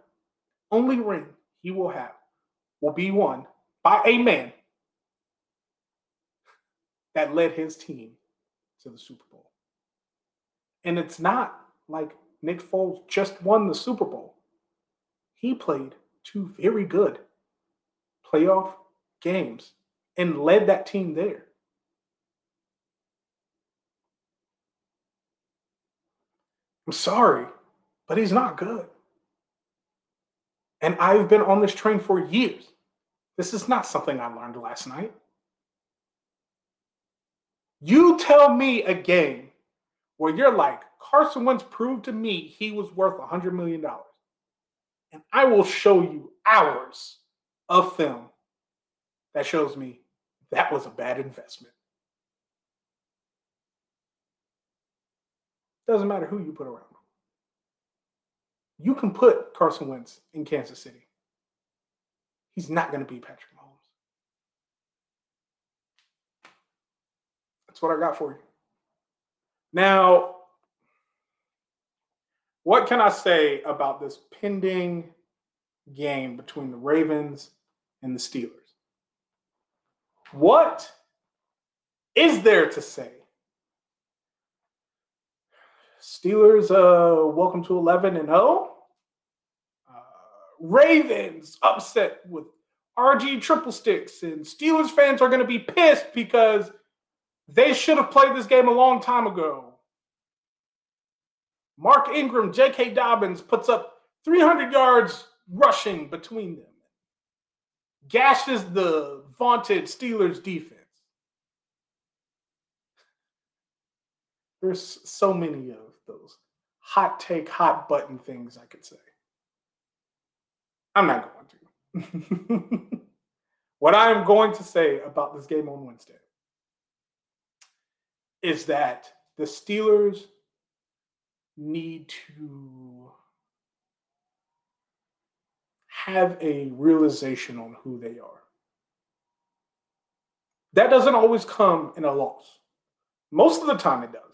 only ring he will have will be won by a man that led his team to the Super Bowl. And it's not like Nick Foles just won the Super Bowl. He played two very good playoff games and led that team there. I'm sorry, but he's not good. And I've been on this train for years. This is not something I learned last night. You tell me a game where you're like, Carson Wentz proved to me he was worth $100 million. And I will show you hours of film that shows me that was a bad investment. Doesn't matter who you put around him. You can put Carson Wentz in Kansas City. He's not going to be Patrick Mahomes. That's what I got for you. Now, what can I say about this pending game between the Ravens and the Steelers? What is there to say? Steelers, uh, welcome to 11 and 0. Uh, Ravens upset with RG triple sticks, and Steelers fans are going to be pissed because they should have played this game a long time ago. Mark Ingram, J.K. Dobbins puts up 300 yards rushing between them, gashes the vaunted Steelers defense. There's so many of those hot take, hot button things I could say. I'm not going to. what I am going to say about this game on Wednesday is that the Steelers need to have a realization on who they are. That doesn't always come in a loss. Most of the time it does.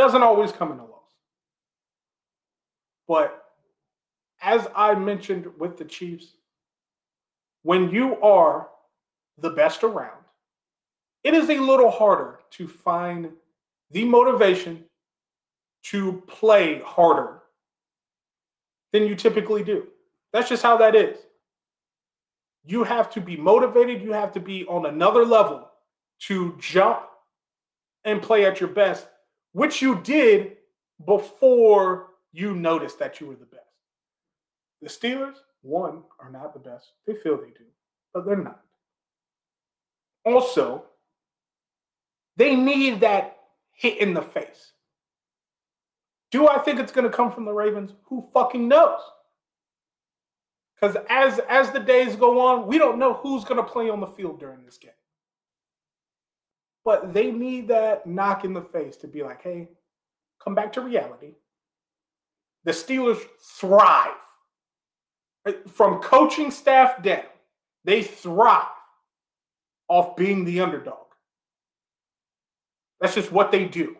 Doesn't always come in a loss. But as I mentioned with the Chiefs, when you are the best around, it is a little harder to find the motivation to play harder than you typically do. That's just how that is. You have to be motivated, you have to be on another level to jump and play at your best, which you did before you noticed that you were the best. The Steelers, one, are not the best. They feel they do, but they're not. Also, they need that hit in the face. Do I think it's going to come from the Ravens? Who fucking knows? Because as as the days go on, we don't know who's going to play on the field during this game. But they need that knock in the face to be like, hey, come back to reality. The Steelers thrive uh, from coaching staff down. They thrive off being the underdog. That's just what they do.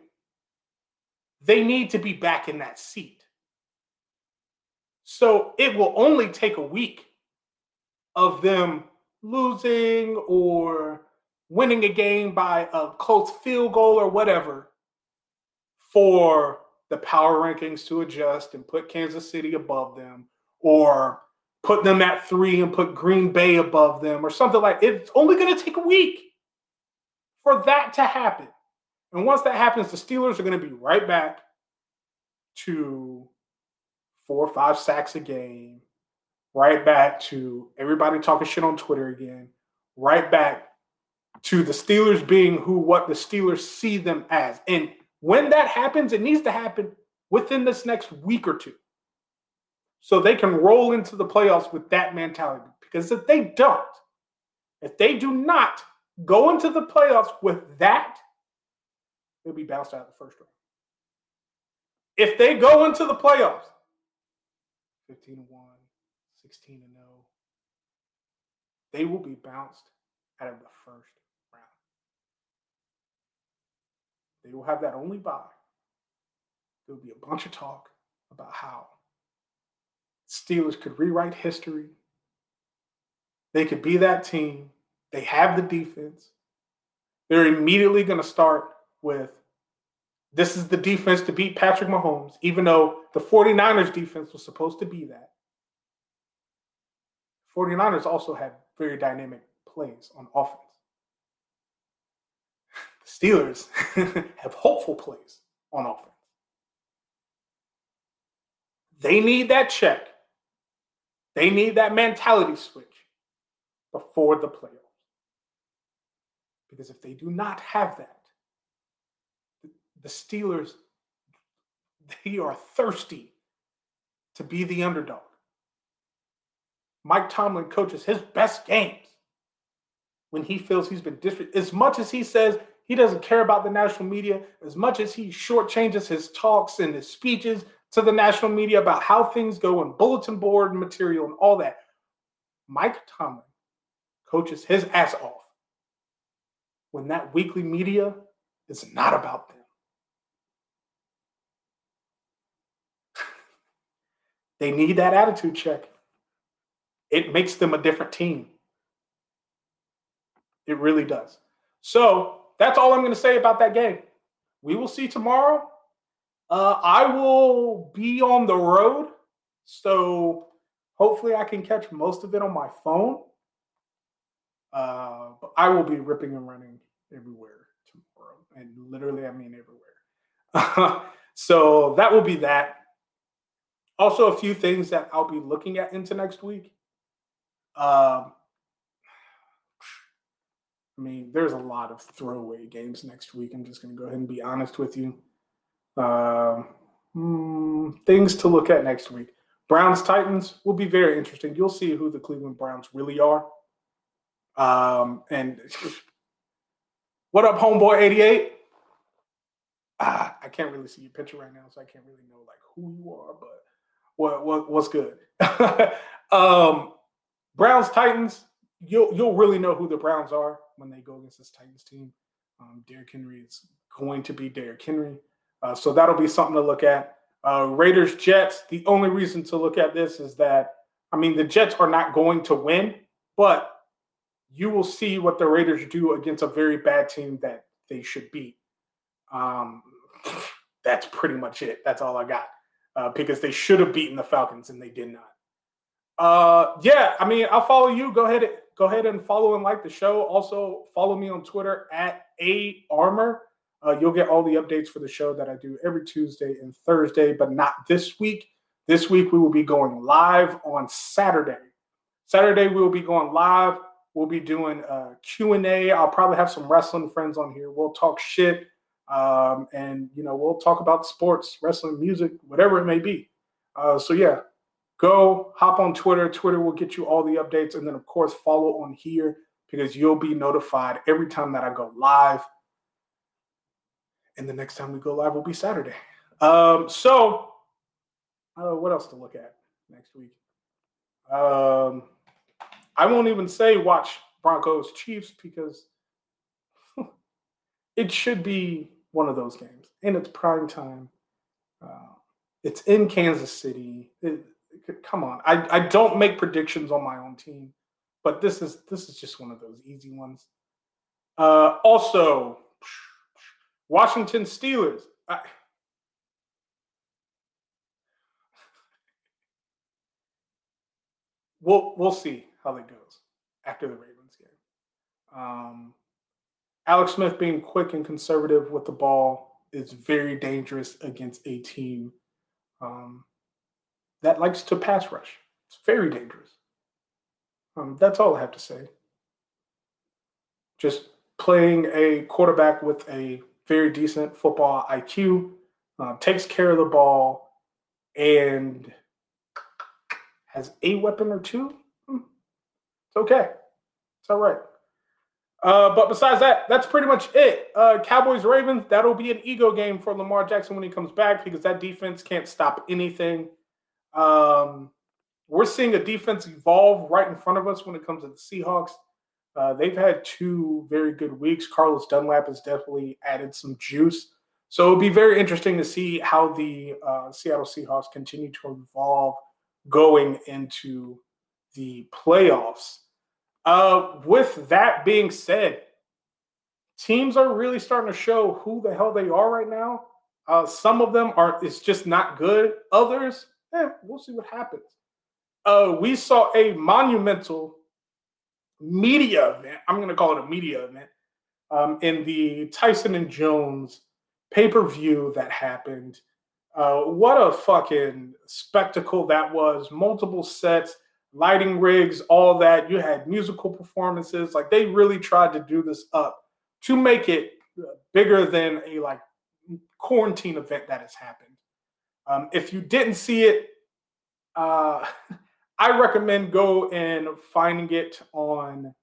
They need to be back in that seat. So it will only take a week of them losing or winning a game by a close field goal or whatever for the power rankings to adjust and put Kansas City above them or put them at three and put Green Bay above them or something like it's only going to take a week for that to happen. And once that happens, the Steelers are going to be right back to four or five sacks a game, right back to everybody talking shit on Twitter again, right back to the Steelers being who what the Steelers see them as. And when that happens, it needs to happen within this next week or two. So they can roll into the playoffs with that mentality. Because if they don't, if they do not go into the playoffs with that, they'll be bounced out of the first round. If they go into the playoffs 15 1, 16 0, they will be bounced out of the first round. They will have that only bye. There will be a bunch of talk about how Steelers could rewrite history. They could be that team. They have the defense. They're immediately going to start with this is the defense to beat Patrick Mahomes, even though the 49ers defense was supposed to be that. 49ers also had very dynamic plays on offense. Steelers have hopeful plays on offense. They need that check. They need that mentality switch before the playoffs. Because if they do not have that, the Steelers, they are thirsty to be the underdog. Mike Tomlin coaches his best games when he feels he's been disrespected. As much as he says he doesn't care about the national media, as much as he shortchanges his talks and his speeches to the national media about how things go and bulletin board material and all that, Mike Tomlin coaches his ass off when that weekly media is not about them. they need that attitude check. It makes them a different team. It really does. So that's all I'm going to say about that game. We will see tomorrow. Uh, I will be on the road. So hopefully I can catch most of it on my phone. Uh, but I will be ripping and running everywhere tomorrow. And literally, I mean everywhere. so that will be that. Also, a few things that I'll be looking at into next week. Um, I mean, there's a lot of throwaway games next week. I'm just going to go ahead and be honest with you. Um, hmm, things to look at next week. Browns Titans will be very interesting. You'll see who the Cleveland Browns really are. Um, and what up, homeboy 88? Ah, I can't really see your picture right now, so I can't really know like who you are, but what what what's good? um, Browns Titans, you'll you'll really know who the Browns are when they go against this Titans team. Um, Derrick Henry is going to be Derrick Henry, uh, so that'll be something to look at. Uh, Raiders Jets. The only reason to look at this is that I mean the Jets are not going to win, but you will see what the Raiders do against a very bad team that they should beat. Um, that's pretty much it. That's all I got uh, because they should have beaten the Falcons and they did not. Uh, yeah, I mean, I'll follow you. Go ahead, go ahead and follow and like the show. Also, follow me on Twitter at a armor. Uh, you'll get all the updates for the show that I do every Tuesday and Thursday, but not this week. This week we will be going live on Saturday. Saturday we will be going live. We'll be doing a Q&A. I'll probably have some wrestling friends on here. We'll talk shit. Um, and, you know, we'll talk about sports, wrestling, music, whatever it may be. Uh, so, yeah, go hop on Twitter. Twitter will get you all the updates. And then, of course, follow on here because you'll be notified every time that I go live. And the next time we go live will be Saturday. Um, so, uh, what else to look at next week? Um, I won't even say watch Broncos Chiefs because it should be one of those games, and it's prime time. Uh, it's in Kansas City. It, come on, I, I don't make predictions on my own team, but this is this is just one of those easy ones. Uh, also, Washington Steelers. I, we'll we'll see how that goes after the Ravens game. Um, Alex Smith being quick and conservative with the ball is very dangerous against a team um, that likes to pass rush. It's very dangerous. Um, that's all I have to say. Just playing a quarterback with a very decent football IQ, uh, takes care of the ball, and has a weapon or two. Hmm. It's okay. It's all right. Uh, but besides that, that's pretty much it. Uh, Cowboys Ravens, that'll be an ego game for Lamar Jackson when he comes back because that defense can't stop anything. Um, we're seeing a defense evolve right in front of us when it comes to the Seahawks. Uh, they've had two very good weeks. Carlos Dunlap has definitely added some juice. So it'll be very interesting to see how the uh, Seattle Seahawks continue to evolve going into the playoffs. Uh, with that being said, teams are really starting to show who the hell they are right now. Uh, some of them are it's just not good. Others, eh, we'll see what happens. Uh, we saw a monumental media event. I'm going to call it a media event um, in the Tyson and Jones pay per view that happened. Uh, what a fucking spectacle that was! Multiple sets lighting rigs, all that. You had musical performances. Like they really tried to do this up to make it bigger than a like quarantine event that has happened. Um, if you didn't see it, uh, I recommend go and finding it on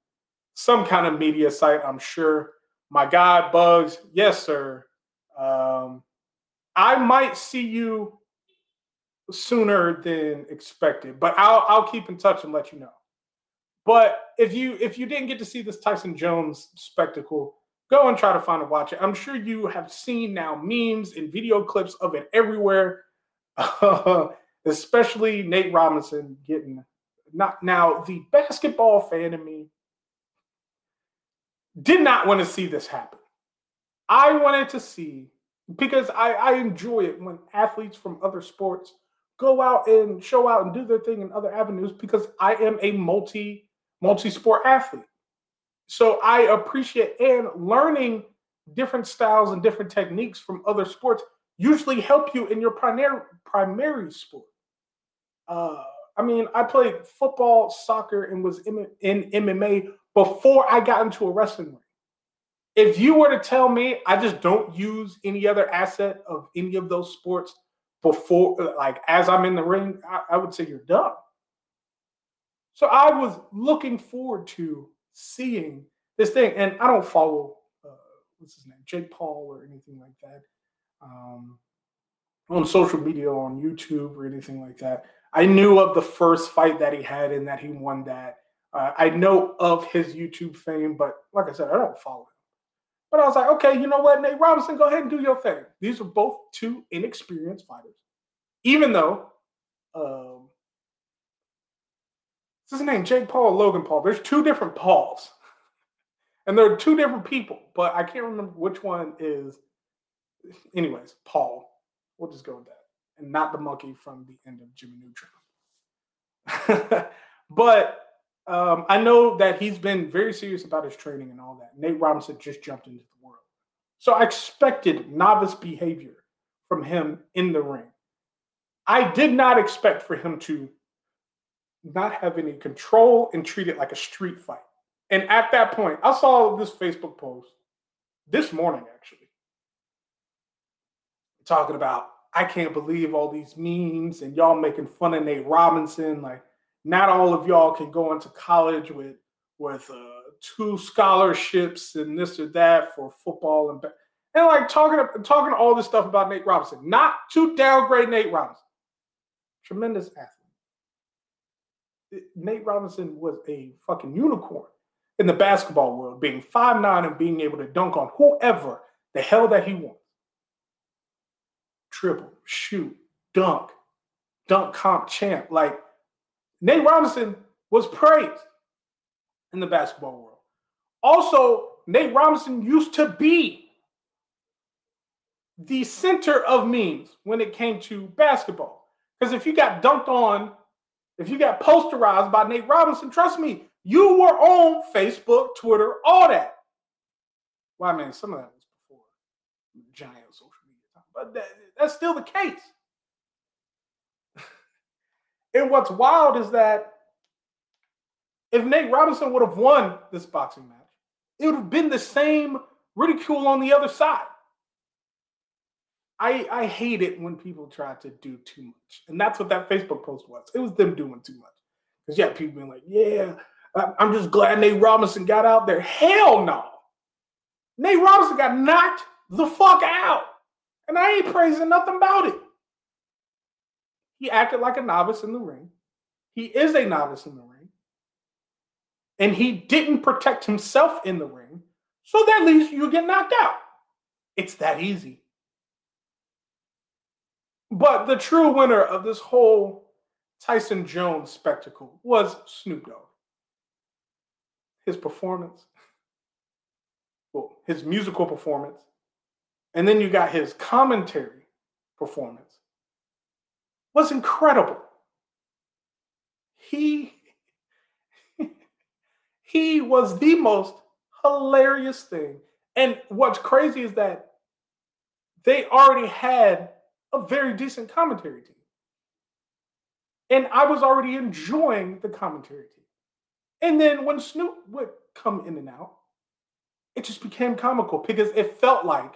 some kind of media site. I'm sure. My God, Bugs, yes, sir. Um, I might see you sooner than expected. But I'll I'll keep in touch and let you know. But if you if you didn't get to see this Tyson Jones spectacle, go and try to find a watch it. I'm sure you have seen now memes and video clips of it everywhere. Especially Nate Robinson getting not now the basketball fan in me did not want to see this happen. I wanted to see because I, I enjoy it when athletes from other sports go out and show out and do their thing in other avenues because I am a multi multi sport athlete. So I appreciate and learning different styles and different techniques from other sports usually help you in your primary primary sport. Uh, I mean, I played football, soccer, and was in, in MMA before I got into a wrestling ring. If you were to tell me I just don't use any other asset of any of those sports before, like as I'm in the ring, I, I would say you're done. So I was looking forward to seeing this thing, and I don't follow uh, what's his name, Jake Paul or anything like that, um, on social media, on YouTube or anything like that. I knew of the first fight that he had and that he won that. Uh, I know of his YouTube fame, but like I said, I don't follow him. But I was like, okay, you know what, Nate Robinson, go ahead and do your thing. These are both two inexperienced fighters. Even though, um, what's his name? Jake Paul, Logan Paul. There's two different Pauls. And they're two different people, but I can't remember which one is. Anyways, Paul. We'll just go with that. And not the monkey from the end of Jimmy Neutron. but um, I know that he's been very serious about his training and all that. Nate Robinson just jumped into the world. So I expected novice behavior from him in the ring. I did not expect for him to not have any control and treat it like a street fight. And at that point, I saw this Facebook post this morning, actually, talking about I can't believe all these memes and y'all making fun of Nate Robinson. Like, not all of y'all can go into college with with uh, two scholarships and this or that for football and and like talking talking all this stuff about Nate Robinson. Not to downgrade Nate Robinson, tremendous athlete. Nate Robinson was a fucking unicorn in the basketball world, being five nine and being able to dunk on whoever the hell that he wants. Triple, shoot, dunk, dunk comp champ. Like Nate Robinson was praised in the basketball world. Also, Nate Robinson used to be the center of memes when it came to basketball. Because if you got dunked on, if you got posterized by Nate Robinson, trust me, you were on Facebook, Twitter, all that. Well, I mean, some of that was before giant social media, but that, that's still the case. And what's wild is that if Nate Robinson would have won this boxing match, it would have been the same ridicule on the other side. I I hate it when people try to do too much, and that's what that Facebook post was. It was them doing too much. Because yeah, people being like, "Yeah, I'm just glad Nate Robinson got out there." Hell no, Nate Robinson got knocked the fuck out, and I ain't praising nothing about it. He acted like a novice in the ring. He is a novice in the ring, and he didn't protect himself in the ring, so that leads you get knocked out. It's that easy. But the true winner of this whole Tyson Jones spectacle was Snoop Dogg. His performance, well, his musical performance, and then you got his commentary performance was incredible. He he was the most hilarious thing. And what's crazy is that they already had a very decent commentary team. And I was already enjoying the commentary team. And then when Snoop would come in and out, it just became comical because it felt like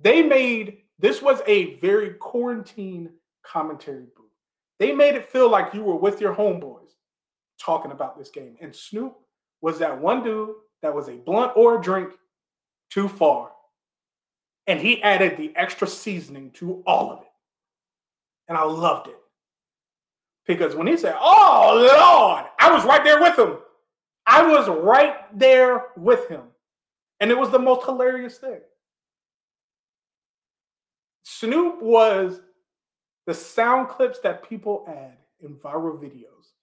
they made this was a very quarantine commentary booth. They made it feel like you were with your homeboys talking about this game. And Snoop was that one dude that was a blunt or a drink too far. And he added the extra seasoning to all of it. And I loved it. Because when he said, Oh Lord, I was right there with him. I was right there with him. And it was the most hilarious thing. Snoop was the sound clips that people add in viral videos,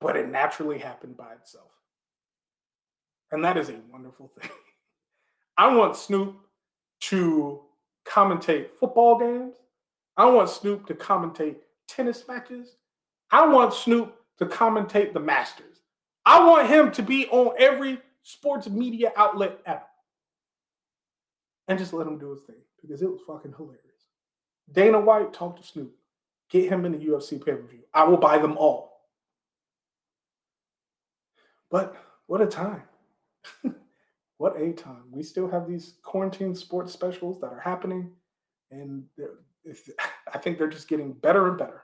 but it naturally happened by itself. And that is a wonderful thing. I want Snoop to commentate football games. I want Snoop to commentate tennis matches. I want Snoop to commentate the Masters. I want him to be on every sports media outlet ever. And just let him do his thing because it was fucking hilarious. Dana White talked to Snoop. Get him in the UFC pay per view. I will buy them all. But what a time. what a time. We still have these quarantine sports specials that are happening. And I think they're just getting better and better.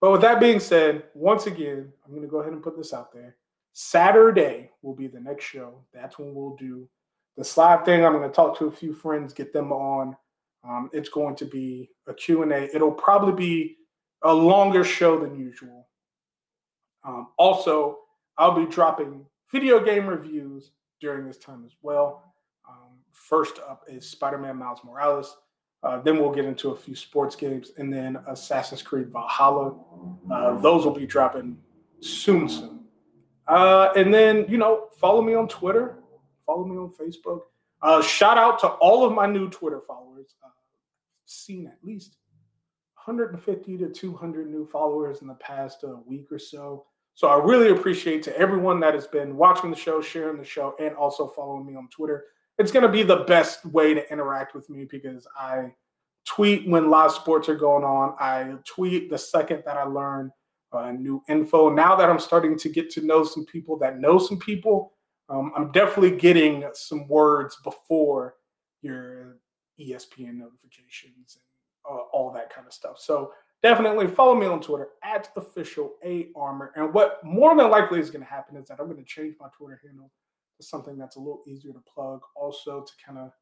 But with that being said, once again, I'm going to go ahead and put this out there. Saturday will be the next show. That's when we'll do the slide thing. I'm going to talk to a few friends, get them on. Um, it's going to be a Q&A. It'll probably be a longer show than usual. Um, also, I'll be dropping video game reviews during this time as well. Um, first up is Spider-Man Miles Morales. Uh, then we'll get into a few sports games, and then Assassin's Creed Valhalla. Uh, those will be dropping soon, soon. Uh, and then you know, follow me on Twitter, follow me on Facebook. Uh, shout out to all of my new Twitter followers. Uh, seen at least 150 to 200 new followers in the past uh, week or so. So I really appreciate to everyone that has been watching the show, sharing the show, and also following me on Twitter. It's going to be the best way to interact with me because I tweet when live sports are going on. I tweet the second that I learn uh, new info. Now that I'm starting to get to know some people that know some people, um, I'm definitely getting some words before your ESPN notifications and uh, all that kind of stuff. So definitely follow me on Twitter at official A Armor. And what more than likely is going to happen is that I'm going to change my Twitter handle to something that's a little easier to plug, also to kind of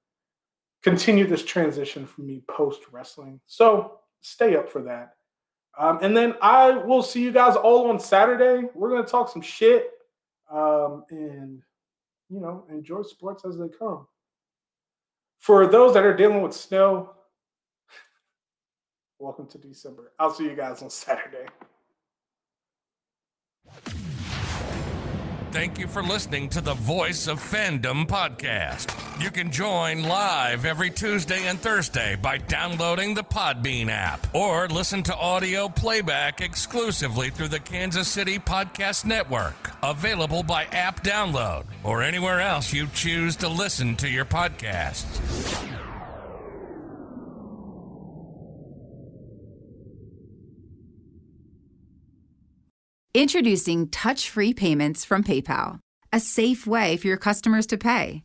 continue this transition for me post wrestling. So stay up for that. Um, and then I will see you guys all on Saturday. We're going to talk some shit um, and, you know, enjoy sports as they come. For those that are dealing with snow, welcome to December. I'll see you guys on Saturday. Thank you for listening to the Voice of Fandom podcast. You can join live every Tuesday and Thursday by downloading the Podbean app or listen to audio playback exclusively through the Kansas City Podcast Network. Available by app download or anywhere else you choose to listen to your podcasts. Introducing touch free payments from PayPal, a safe way for your customers to pay.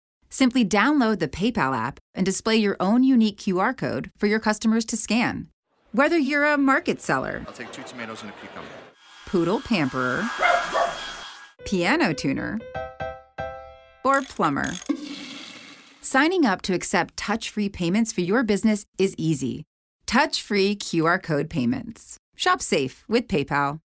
Simply download the PayPal app and display your own unique QR code for your customers to scan. Whether you're a market seller, I'll take two tomatoes and a cucumber. poodle pamperer, piano tuner, or plumber. Signing up to accept touch free payments for your business is easy. Touch free QR code payments. Shop safe with PayPal.